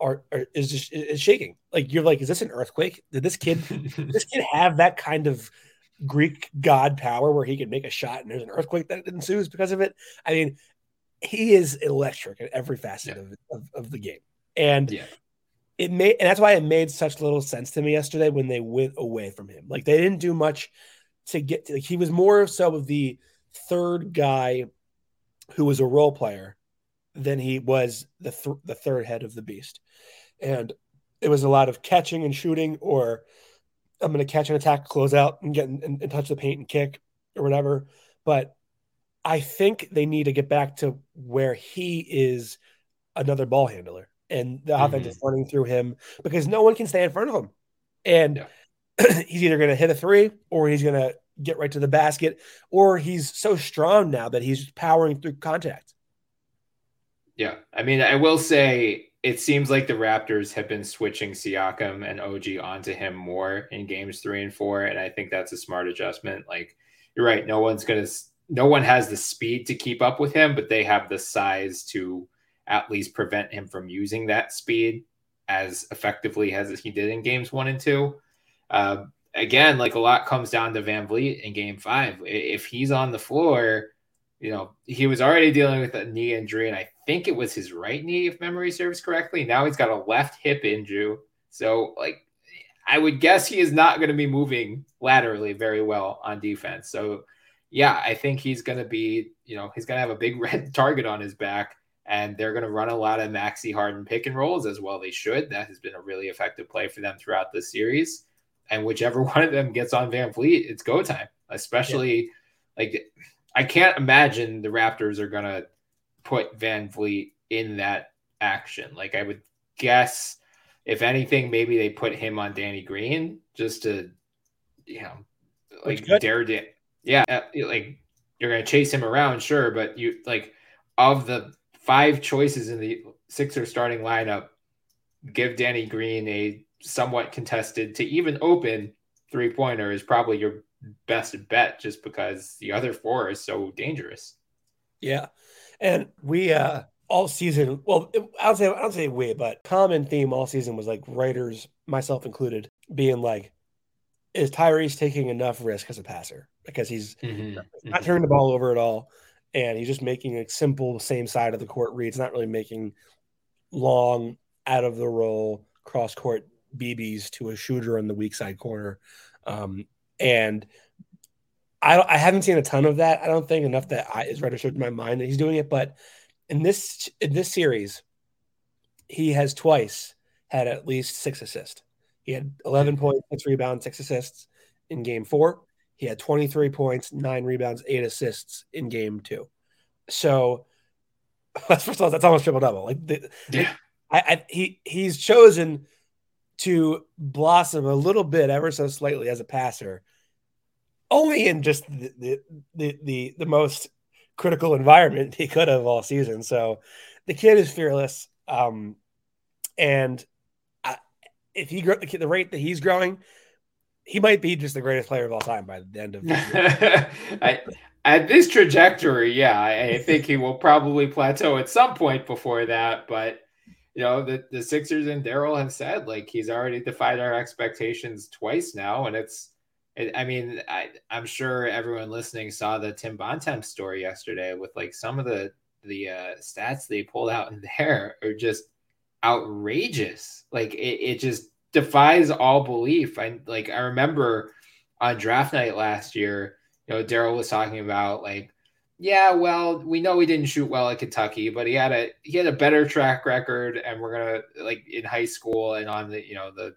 are, are, is just is shaking. Like you're like, is this an earthquake? Did this kid this kid have that kind of Greek god power where he can make a shot and there's an earthquake that ensues because of it? I mean, he is electric in every facet yeah. of, of, of, the game. And yeah. it made and that's why it made such little sense to me yesterday when they went away from him. Like they didn't do much to get to like he was more so of the third guy who was a role player than he was the th- the third head of the beast. And it was a lot of catching and shooting or I'm going to catch an attack, close out, and get in, in, in touch the paint and kick or whatever. But I think they need to get back to where he is another ball handler and the mm-hmm. offense is running through him because no one can stay in front of him. And yeah. he's either going to hit a three or he's going to get right to the basket or he's so strong now that he's powering through contact. Yeah. I mean, I will say it seems like the Raptors have been switching Siakam and OG onto him more in games three and four. And I think that's a smart adjustment. Like, you're right. No one's going to no one has the speed to keep up with him, but they have the size to at least prevent him from using that speed as effectively as he did in games one and two. Uh, again, like a lot comes down to VanVleet in game five. If he's on the floor, you know, he was already dealing with a knee injury, and I think it was his right knee, if memory serves correctly. Now he's got a left hip injury. So, like, I would guess he is not going to be moving laterally very well on defense. So, yeah, I think he's going to be, you know, he's going to have a big red target on his back, and they're going to run a lot of Maxey Harden pick and rolls as well. They should. That has been a really effective play for them throughout the series. And whichever one of them gets on VanVleet, it's go time. Especially, yeah. like, I can't imagine the Raptors are going to put VanVleet in that action. Like, I would guess, if anything, maybe they put him on Danny Green just to, you know, like dare to yeah, like you're gonna chase him around, sure, but you like of the five choices in the Sixer starting lineup, give Danny Green a somewhat contested to even open three pointer is probably your best bet just because the other four is so dangerous. Yeah. And we uh all season, well, I don't say I don't say we, but common theme all season was like writers, myself included, being like, is Tyrese taking enough risk as a passer? Because he's mm-hmm. not mm-hmm. turning the ball over at all. And he's just making a simple same side of the court reads, not really making long out of the roll cross court BBs to a shooter on the weak side corner. Um, and I, I haven't seen a ton of that. I don't think enough that I, is registered in my mind that he's doing it. But in this in this series, he has twice had at least six assists. He had 11 points, six rebounds, six assists in game four. He had 23 points, nine rebounds, eight assists in game two. So that's first of all, that's almost triple double. Like, the, yeah, I, I, he he's chosen to blossom a little bit, ever so slightly, as a passer, only in just the the the, the, the most critical environment he could have all season. So the kid is fearless. Um, and if he grow the rate that he's growing, he might be just the greatest player of all time by the end of the I, at this trajectory. Yeah, I, I think he will probably plateau at some point before that. But you know, the the Sixers and Daryl have said like he's already defied our expectations twice now, and it's. It, I mean, I, I'm sure everyone listening saw the Tim Bontemps story yesterday with like some of the the uh, stats they pulled out in there are just outrageous. Like it, it just defies all belief. I like I remember on draft night last year, you know, Daryl was talking about like, yeah, well, we know he didn't shoot well at Kentucky, but he had a he had a better track record, and we're gonna like in high school and on the you know the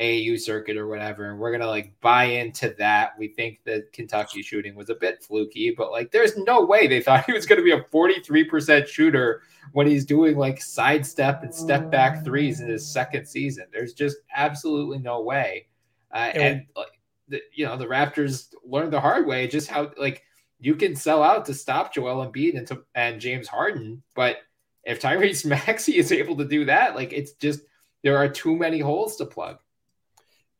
AAU circuit or whatever, and we're gonna like buy into that. We think that Kentucky shooting was a bit fluky, but like there's no way they thought he was gonna be a 43% shooter when he's doing like sidestep and step back threes in his second season. There's just absolutely no way. Uh, and like the, you know, the Raptors learned the hard way just how like you can sell out to stop Joel Embiid and to, and James Harden, but if Tyrese Maxey is able to do that, like it's just there are too many holes to plug.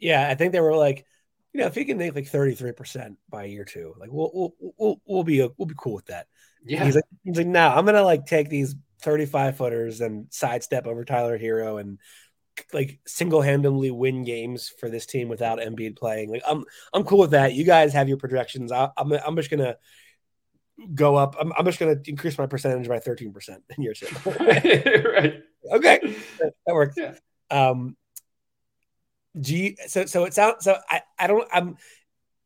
Yeah, I think they were like, you know, if he can make like thirty three percent by year two, like we'll we'll we'll, we'll be we'll be cool with that. Yeah, he's like, he's like, now I'm gonna like take these thirty five footers and sidestep over Tyler Herro and like single handedly win games for this team without Embiid playing. Like I'm I'm cool with that. You guys have your projections. I, I'm I'm just gonna go up. I'm, I'm just going to increase my percentage by 13% in year two. right. Okay. That, that works. Yeah. Um, G. So, so it sounds, so I, I don't, I'm,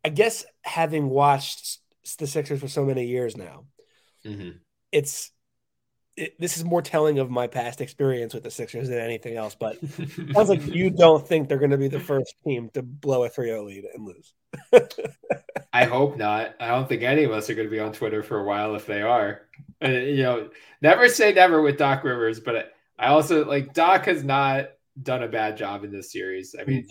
I guess having watched the Sixers for so many years now, mm-hmm. it's, it, this is more telling of my past experience with the Sixers than anything else. But sounds like you don't think they're going to be the first team to blow a 3-0 lead and lose. I hope not. I don't think any of us are going to be on Twitter for a while if they are. And, you know, never say never with Doc Rivers, but I also like Doc has not done a bad job in this series. I mean,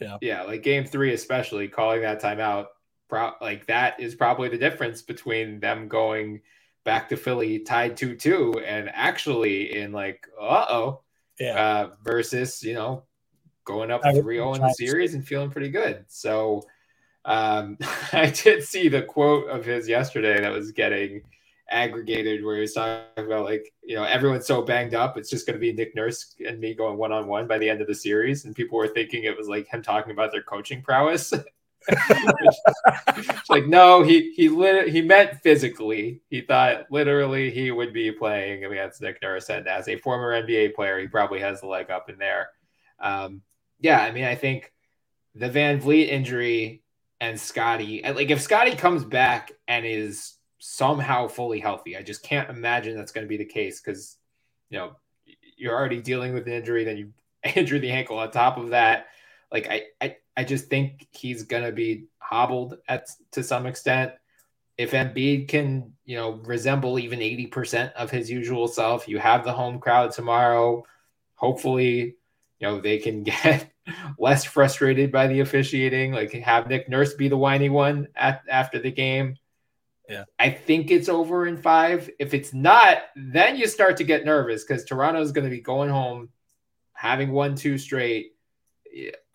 yeah, yeah, like Game Three, especially calling that timeout. Pro- like that is probably the difference between them going back to Philly tied 2 2 and actually in like, uh oh, yeah. uh, versus, you know, going up 3 0 in the series and feeling pretty good. So um, I did see the quote of his yesterday that was getting aggregated where he was talking about like, you know, everyone's so banged up, it's just going to be Nick Nurse and me going one on one by the end of the series. And people were thinking it was like him talking about their coaching prowess. like no, he he lit, he meant physically. He thought literally he would be playing against Nick Nurse, and as a former NBA player, he probably has the leg up in there. Um, yeah, I mean, I think the VanVleet injury and Scottie like if Scottie comes back and is somehow fully healthy, I just can't imagine that's going to be the case because you know you're already dealing with an injury, then you injure the ankle on top of that. Like I, I, I just think he's gonna be hobbled at to some extent. If Embiid can, you know, resemble even 80% of his usual self, you have the home crowd tomorrow. Hopefully, you know, they can get less frustrated by the officiating, like have Nick Nurse be the whiny one at, after the game. Yeah. I think it's over in five. If it's not, then you start to get nervous because Toronto is going to be going home, having won two straight,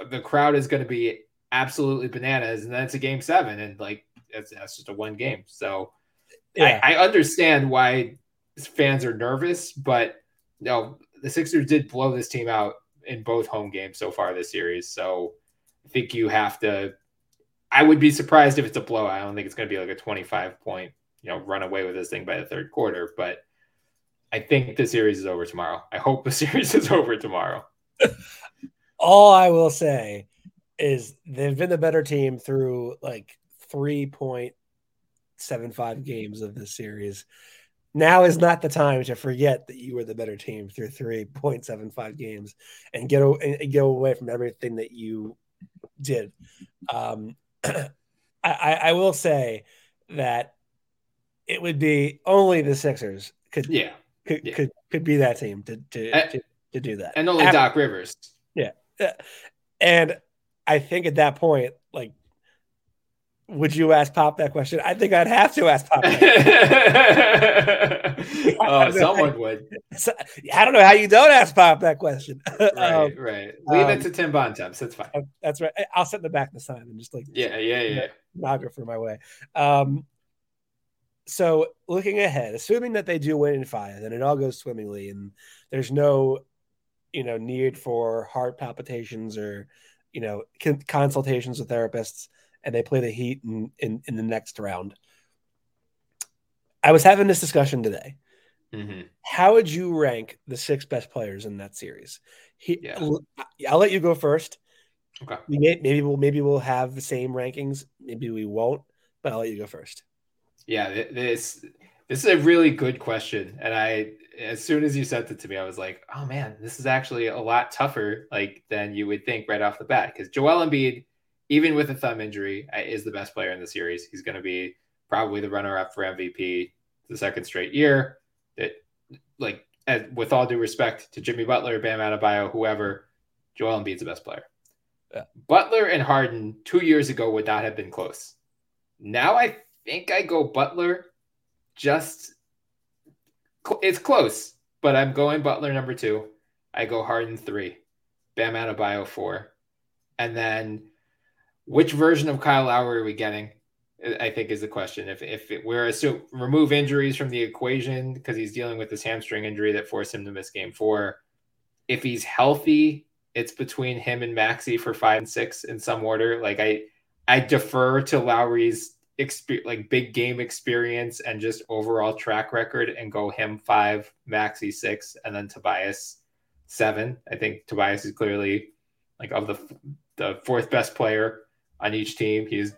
the crowd is going to be absolutely bananas, and then it's a game seven, and like that's that's just a one game. So yeah. I, I understand why fans are nervous, but no, the Sixers did blow this team out in both home games so far this series. So I think you have to. I would be surprised if it's a blowout. I don't think it's going to be like a 25 point, you know, run away with this thing by the third quarter. But I think the series is over tomorrow. I hope the series is over tomorrow. all I will say is they've been the better team through like 3.75 games of this series. Now is not the time to forget that you were the better team through 3.75 games and get and get away from everything that you did. Um, I, I will say that it would be only the Sixers could yeah. could yeah. could, could be that team to to, uh, to, to, do that. and only After, Doc Rivers. Yeah. And I think at that point, would you ask Pop that question? I think I'd have to ask Pop. oh, someone would. I don't know how you don't ask Pop that question. right, um, right. Leave um, it to Tim Bontemps. That's fine. That's right. I'll sit in the back of the sign and just like yeah, yeah, yeah. Nod for my way. Um, so looking ahead, assuming that they do win in five, and it all goes swimmingly, and there's no you know need for heart palpitations or you know consultations with therapists and they play the heat in, in, in the next round. I was having this discussion today. Mm-hmm. how would you rank the six best players in that series? He, yeah. i'll let you go first. Okay. We may, maybe we'll maybe we'll have the same rankings. Maybe we won't but i'll let you go first. Yeah this this is a really good question. And i as soon as you sent it to me, I was like, oh man, this is actually a lot tougher like than you would think right off the bat. Because Joel Embiid, even with a thumb injury, uh, is the best player in the series. He's going to be probably the runner-up for MVP the second straight year. That, like, as, with all due respect to Jimmy Butler, Bam Adebayo, whoever, Joel Embiid's the best player. Yeah. Butler and Harden two years ago would not have been close. Now I think I go Butler just it's close, but I'm going Butler number two. I go Harden three, Bam Adebayo four, and then which version of Kyle Lowry are we getting? I think is the question. If if it, we're assume remove injuries from the equation because he's dealing with this hamstring injury that forced him to miss Game Four, if he's healthy, it's between him and Maxey for five and six in some order. Like I, I defer to Lowry's experience, like big game experience and just overall track record, and go him five, Maxey six, and then Tobias seven. I think Tobias is clearly like of the the fourth best player on each team. He's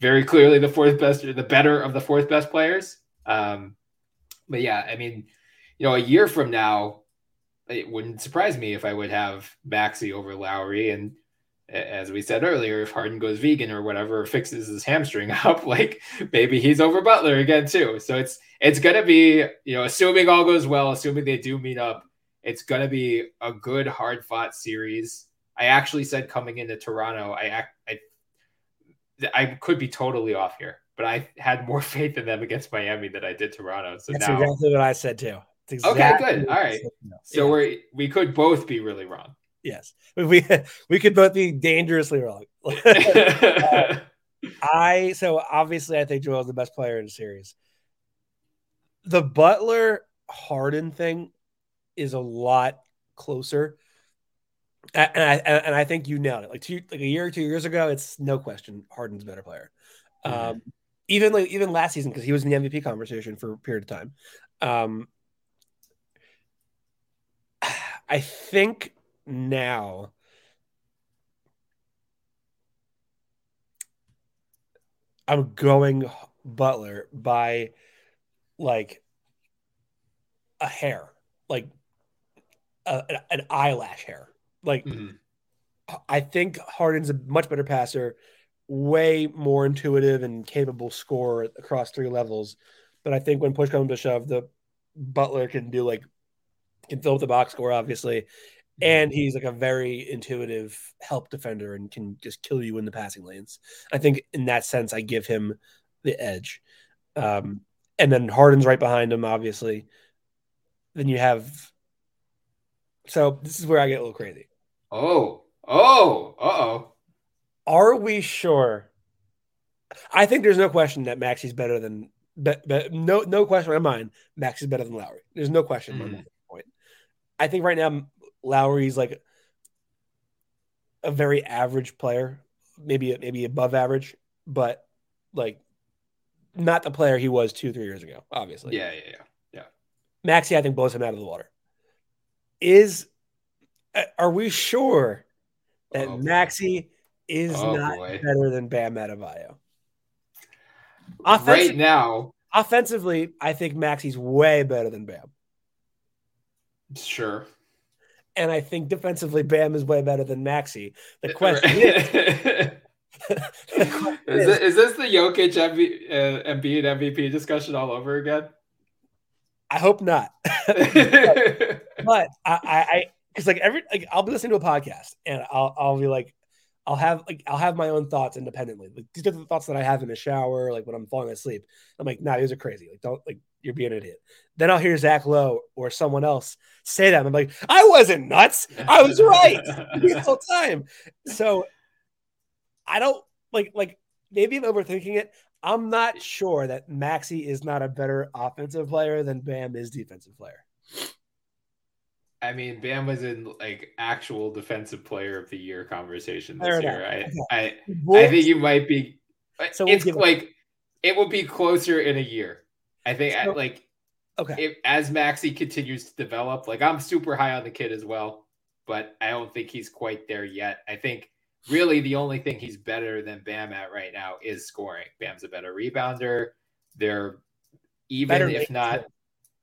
very clearly the fourth best, or the better of the fourth best players. Um, but yeah, I mean, you know, a year from now, it wouldn't surprise me if I would have Maxey over Lowry. And as we said earlier, if Harden goes vegan or whatever, fixes his hamstring up, like maybe he's over Butler again too. So it's it's gonna be, you know, assuming all goes well, assuming they do meet up, it's gonna be a good hard fought series. I actually said coming into Toronto, I act I I could be totally off here, but I had more faith in them against Miami than I did Toronto. So That's now, exactly what I said too. Exactly okay, good. All right. So yeah. we we could both be really wrong. Yes, we we could both be dangerously wrong. uh, I so obviously I think Joel's the best player in the series. The Butler Harden thing is a lot closer and I and I think you nailed it. Like two, like a year or two years ago, it's no question Harden's a better player. Mm-hmm. Um, even like even last season because he was in the MVP conversation for a period of time. Um, I think now. I'm going Butler by like a hair, like a, an eyelash hair. Like, mm-hmm. I think Harden's a much better passer, way more intuitive and capable scorer across three levels. But I think when push comes to shove, the Butler can do like can fill up the box score, obviously, mm-hmm. and he's like a very intuitive help defender and can just kill you in the passing lanes. I think in that sense, I give him the edge. Um, and then Harden's right behind him, obviously. Then you have. So this is where I get a little crazy. Oh, oh, uh oh. Are we sure? I think there's no question that Maxey's better than, but, but no, no question in my mind. Max is better than Lowry. There's no question mm. that point. I think right now Lowry's like a very average player, maybe maybe above average, but like not the player he was two three years ago. Obviously, yeah, yeah, yeah, yeah. Maxey, I think blows him out of the water. Is are we sure that oh, Maxey is oh, not boy. better than Bam Adebayo? right now, offensively, I think Maxey's way better than Bam. Sure. And I think defensively, Bam is way better than Maxey. The question is, the question is, is, is, this the Jokic MV, uh, Embiid MVP discussion all over again? I hope not. but, but I, I, because like every like I'll be listening to a podcast and I'll I'll be like I'll have like I'll have my own thoughts independently. Like these are the thoughts that I have in the shower, like when I'm falling asleep. I'm like, nah, these are crazy. Like don't like you're being an idiot. Then I'll hear Zach Lowe or someone else say that. I'm like, I wasn't nuts. I was right the whole time. So I don't like like maybe I'm overthinking it. I'm not sure that Maxey is not a better offensive player than Bam is defensive player. I mean, Bam was in like actual defensive player of the year conversation this year. I, okay. I, I think you might be. Uh, so we'll it's like it. it will be closer in a year. I think so, like okay if, as Maxey continues to develop. Like I'm super high on the kid as well, but I don't think he's quite there yet. I think really the only thing he's better than Bam at right now is scoring. Bam's a better rebounder. They're even better if not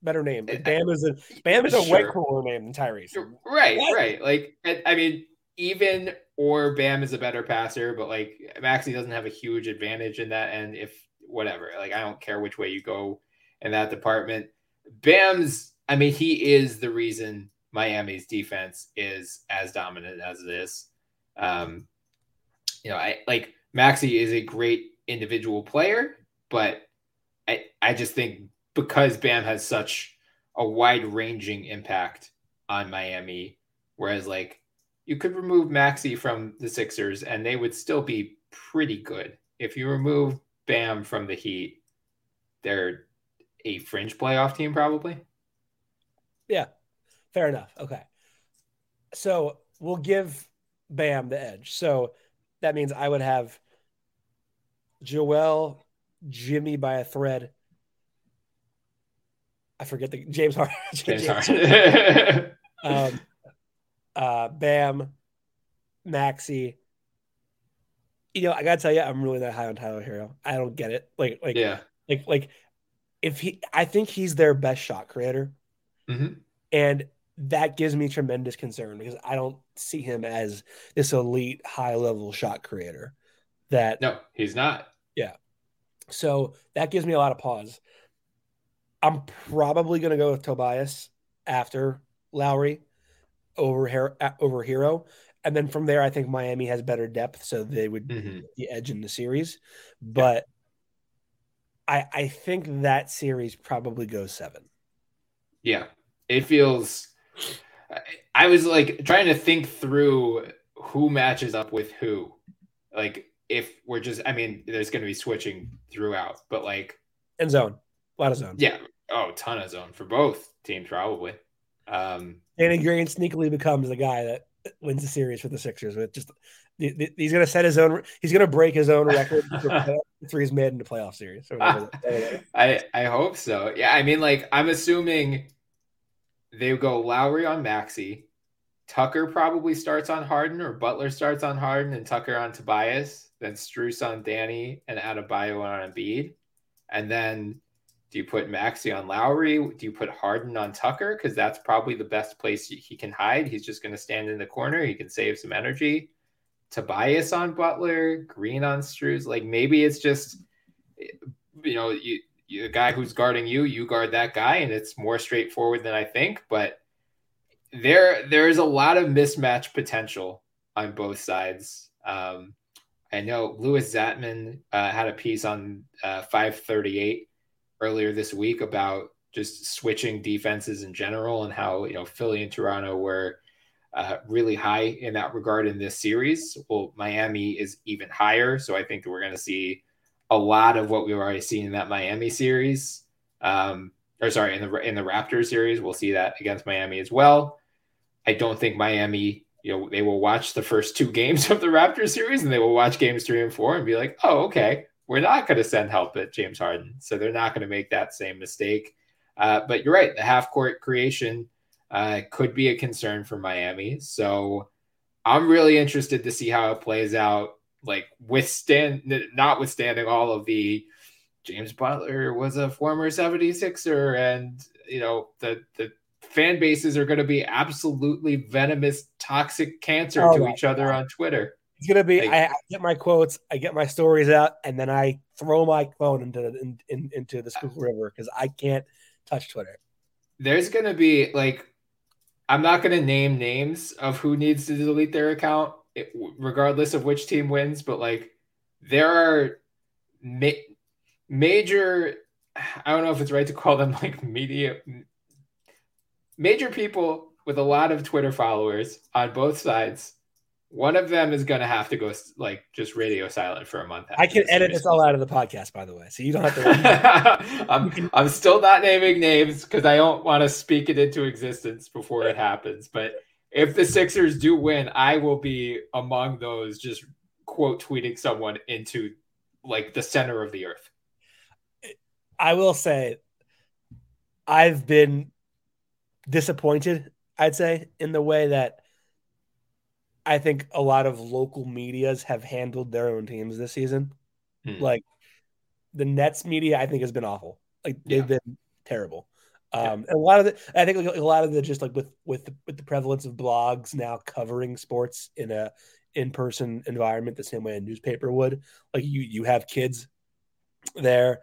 better name. Like Bam is a Bam is a sure. way cooler name than Tyrese. Right, what? right. Like I mean, even or Bam is a better passer, but like Maxey doesn't have a huge advantage in that. And if whatever, like I don't care which way you go in that department. Bam's, I mean, he is the reason Miami's defense is as dominant as it is. Um, you know, I like Maxey is a great individual player, but I I just think because Bam has such a wide ranging impact on Miami. Whereas, like, you could remove Maxey from the Sixers and they would still be pretty good. If you remove Bam from the Heat, they're a fringe playoff team, probably. Yeah, fair enough. Okay. So we'll give Bam the edge. So that means I would have Joel Jimmy by a thread. I forget the James Harden. James Harden. um, uh, Bam, Maxey. You know, I gotta tell you, I'm really not high on Tyler Herro. I don't get it. Like, like, yeah, like, like, if he, I think he's their best shot creator, mm-hmm. and that gives me tremendous concern because I don't see him as this elite, high level shot creator. That no, he's not. Yeah, so that gives me a lot of pause. I'm probably gonna go with Tobias after Lowry over over Herro, and then from there, I think Miami has better depth, so they would mm-hmm. the edge in the series. But I I think that series probably goes seven. Yeah, it feels. I was like trying to think through who matches up with who, like if we're just. I mean, there's going to be switching throughout, but like end zone, a lot of zone. Yeah, oh, ton of zone for both teams probably. Um, Danny Green sneakily becomes the guy that wins the series for the Sixers. With just he's going to set his own. He's going to break his own record for threes made in the playoff series. I I hope so. Yeah, I mean, like I'm assuming they go Lowry on Maxey. Tucker probably starts on Harden, or Butler starts on Harden and Tucker on Tobias. Then Strus on Danny and Adebayo on Embiid, and then do you put Maxey on Lowry? Do you put Harden on Tucker? Because that's probably the best place he can hide. He's just going to stand in the corner. He can save some energy. Tobias on Butler, Green on Strus. Like maybe it's just, you know, you, you, the guy who's guarding you, you guard that guy, and it's more straightforward than I think. But there, there is a lot of mismatch potential on both sides. Um, I know Louis Zatzman uh, had a piece on uh, 538 earlier this week about just switching defenses in general and how you know Philly and Toronto were uh, really high in that regard in this series. Well, Miami is even higher, so I think we're going to see a lot of what we've already seen in that Miami series. Um, or sorry, in the in the Raptors series, we'll see that against Miami as well. I don't think Miami, you know, they will watch the first two games of the Raptors series and they will watch games three and four and be like, oh, okay, we're not going to send help at James Harden. So they're not going to make that same mistake. Uh, but you're right. The half court creation uh, could be a concern for Miami. So I'm really interested to see how it plays out. Like withstand, notwithstanding all of the James Butler was a former 76er and you know the the fan bases are going to be absolutely venomous toxic cancer oh to each God. other on Twitter. It's gonna be. I, I, get my quotes, I get my stories out, and then I throw my phone into in, in, into the Schuylkill uh, River because I can't touch Twitter. There's gonna be like, I'm not gonna name names of who needs to delete their account, regardless of which team wins. But like, there are ma- major. I don't know if it's right to call them like media major people with a lot of Twitter followers on both sides one of them is gonna have to go like just radio silent for a month. I can edit this all out of the podcast, by the way, so you don't have to. I'm I'm still not naming names because I don't want to speak it into existence before it happens. But if the Sixers do win, I will be among those just quote tweeting someone into like the center of the earth. I will say, I've been disappointed. I'd say in the way that I think a lot of local medias have handled their own teams this season. Hmm. Like the Nets media, I think has been awful. Like they've yeah. been terrible. Um, yeah. a lot of the, I think a lot of the just like with with the, with the prevalence of blogs now covering sports in a in person environment the same way a newspaper would. Like you you have kids there,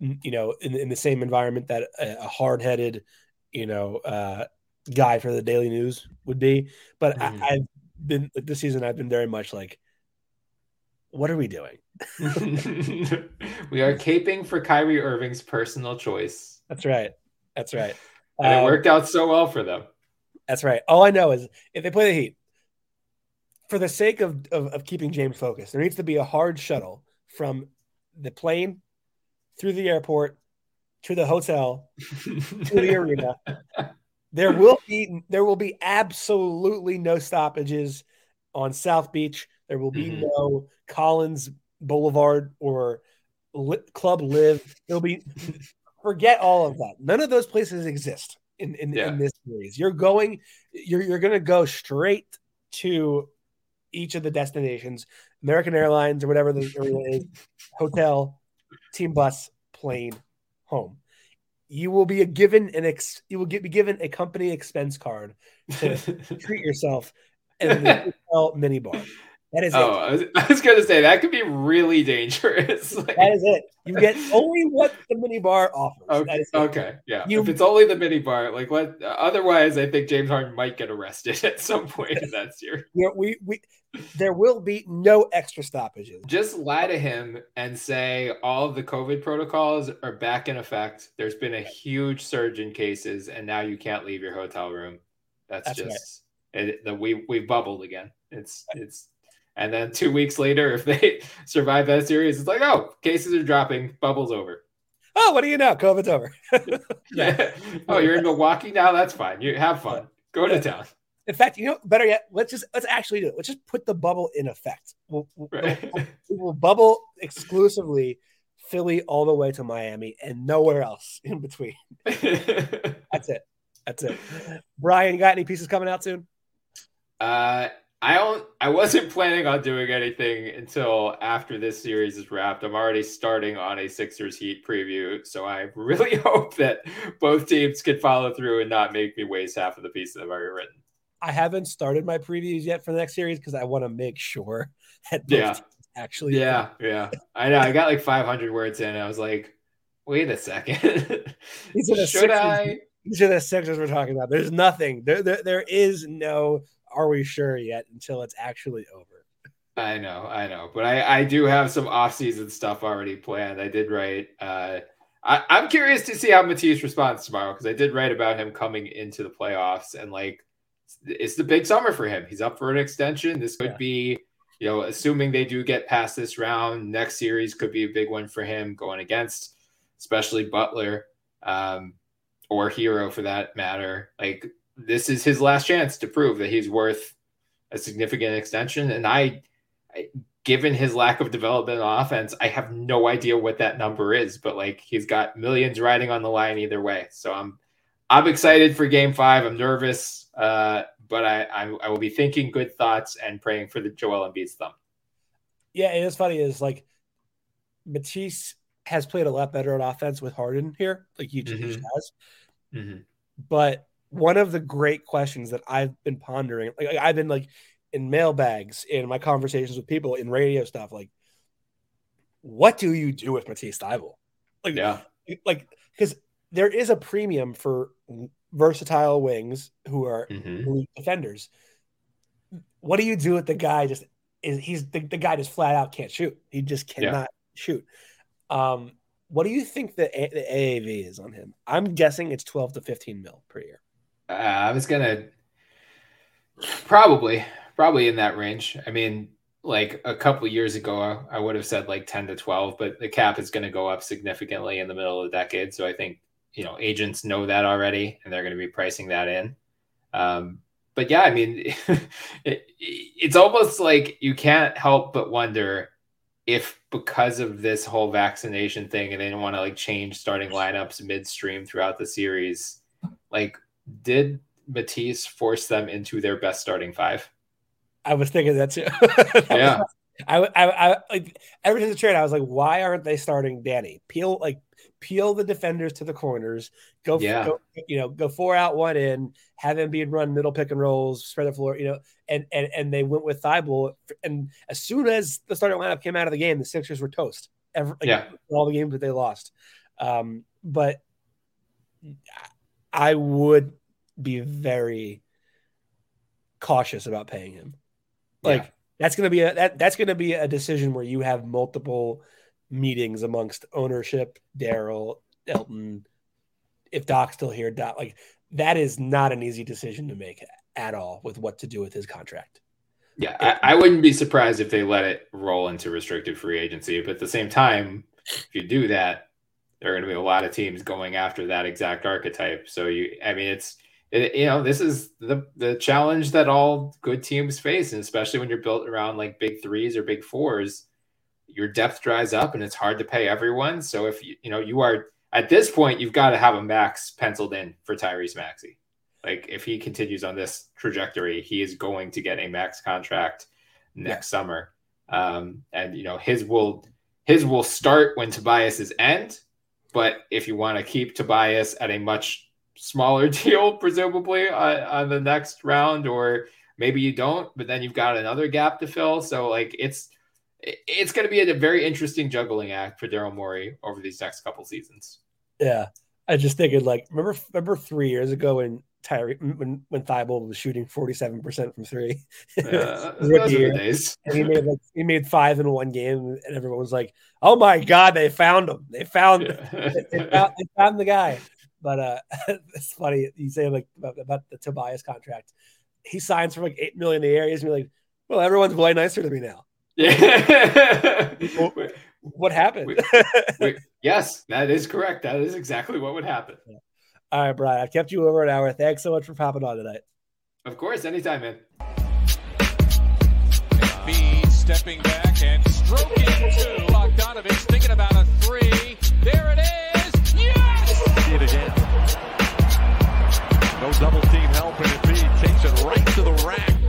you know, in in the same environment that a, a hard headed, you know, uh, guy for the Daily News would be. But mm-hmm. I, I've been like this season. I've been very much like, what are we doing? we are caping for Kyrie Irving's personal choice. That's right. That's right. And um, it worked out so well for them. That's right. All I know is if they play the Heat, for the sake of, of, of keeping James focused, there needs to be a hard shuttle from the plane through the airport to the hotel to the arena there will be there will be absolutely no stoppages on South Beach. There will be mm-hmm. no Collins Boulevard or li- Club Live. It'll be forget all of that. None of those places exist in in, Yeah. in this series. You're going, you're you're going to go straight to each of the destinations, American Airlines or whatever the hotel, team bus, plane, home. You will be given an ex. You will get be given a company expense card to treat yourself in the hotel minibar. That is oh, it. I was, I was gonna say that could be really dangerous. Like- That is it. You get only what the minibar offers. Okay. Okay. Yeah. You- if it's only the mini bar, like what? Otherwise, I think James Harden might get arrested at some point in that series. We, we, we, there will be no extra stoppages. Just lie to him and say all of the COVID protocols are back in effect. There's been a huge surge in cases, and now you can't leave your hotel room. That's, That's right. just it, the we we bubbled again. It's it's. And then two weeks later, if they survive that series, it's like, oh, cases are dropping, bubbles over. Oh, what do you know? COVID's over. yeah. oh, you're in Milwaukee now? That's fine. You have fun. Go to town. In fact, you know, better yet, let's just let's actually do it. Let's just put the bubble in effect. We'll, we'll, we will bubble exclusively Philly all the way to Miami and nowhere else in between. That's it. That's it. Brian, you got any pieces coming out soon? Uh, I don't. I wasn't planning on doing anything until after this series is wrapped. I'm already starting on a Sixers Heat preview, so I really hope that both teams can follow through and not make me waste half of the pieces I've already written. I haven't started my previews yet for the next series because I want to make sure that Yeah. actually Yeah, yeah. I know. I got like 500 words in. I was like, wait a second. These are the Should Sixers. I? These are the Sixers we're talking about. There's nothing. There, there, there is no. Are we sure yet? Until it's actually over. I know, I know, but I I do have some off-season stuff already planned. I did write. Uh, I, I'm curious to see how Matisse responds tomorrow because I did write about him coming into the playoffs and like it's the big summer for him. He's up for an extension. This could Yeah. be, you know, assuming they do get past this round, next series could be a big one for him going against, especially Butler, um, or Herro for that matter. Like this is his last chance to prove that he's worth a significant extension. And I, I given his lack of development on offense, I have no idea what that number is, but like he's got millions riding on the line either way. So I'm I'm excited for game five. I'm nervous, uh, but I, I I will be thinking good thoughts and praying for the Joel Embiid's thumb. Yeah, it is funny. Is like Matisse has played a lot better on offense with Harden here, like he just Mhm. has. Mhm. But one of the great questions that I've been pondering, like I've been like in mailbags, in my conversations with people, in radio stuff, like, what do you do with Matisse Thybulle? Like, Yeah, like because there is a premium for versatile wings who are Mhm. elite defenders. What do you do with the guy? Just is he's the, the guy just flat out can't shoot. He just Yeah. cannot shoot. Um, what do you think the, A- the AAV is on him? I'm guessing it's 12 to 15 mil per year. uh, I was gonna probably probably in that range. I mean, like a couple years ago, I, I would have said like ten to twelve, but the cap is going to go up significantly in the middle of the decade. So I think you know agents know that already, and they're going to be pricing that in. Um, but yeah, I mean, it, it's almost like you can't help but wonder if because of this whole vaccination thing, and they don't want to like change starting lineups midstream throughout the series, like did Matisse force them into their best starting five? I was thinking that too. Yeah. I, I, I, like every since the trade, I was like, why aren't they starting Danny? Peel like peel the defenders to the corners. Go, Yeah. go you know, go four out, one in. Have him being run middle pick and rolls, spread the floor. You know, and and and they went with Thybulle. And as soon as the starting lineup came out of the game, the Sixers were toast. Every, like, Yeah. all the games that they lost. Um, but I would be very cautious about paying him. Like Yeah. that's gonna be a that that's gonna be a decision where you have multiple meetings amongst ownership, Daryl, Elton. If Doc's still here, Doc like that is not an easy decision to make at all with what to do with his contract. Yeah, I, I wouldn't be surprised if they let it roll into restricted free agency. But at the same time, if you do that, there are going to be a lot of teams going after that exact archetype. So you, I mean, it's it, you know, this is the the challenge that all good teams face, and especially when you're built around like big threes or big fours. Your depth dries up and it's hard to pay everyone. So if you you know you are at this point, you've got to have a max penciled in for Tyrese Maxey. Like if he continues on this trajectory, he is going to get a max contract next yeah. summer. Um, and you know his will his will start when Tobias's end. But if you want to keep Tobias at a much smaller deal, presumably on, on the next round, or maybe you don't, but then you've got another gap to fill. So like it's it's going to be a very interesting juggling act for Daryl Morey over these next couple seasons. Yeah, I just thinking like remember remember three years ago when Tyree when when Thybulle was shooting forty seven percent from three. Uh, those year, days. and he made like he made five in one game, and everyone was like, "Oh my god, they found him! They found yeah. they, found, they found the guy." But uh, it's funny you say like about, about, the Tobias contract. He signs for like eight million a year. He's like, "Well, everyone's way nicer to me now." Yeah. what, happened? We, we, yes, that is correct. That is exactly what would happen. All right, Bryan, I've kept you over an hour. Thanks so much for popping on tonight. Of course, anytime, man. Be stepping back and stroking two. Bogdanovich thinking about a three. There it is. Yes! See it again. No double team helping. Be takes it right to the rack.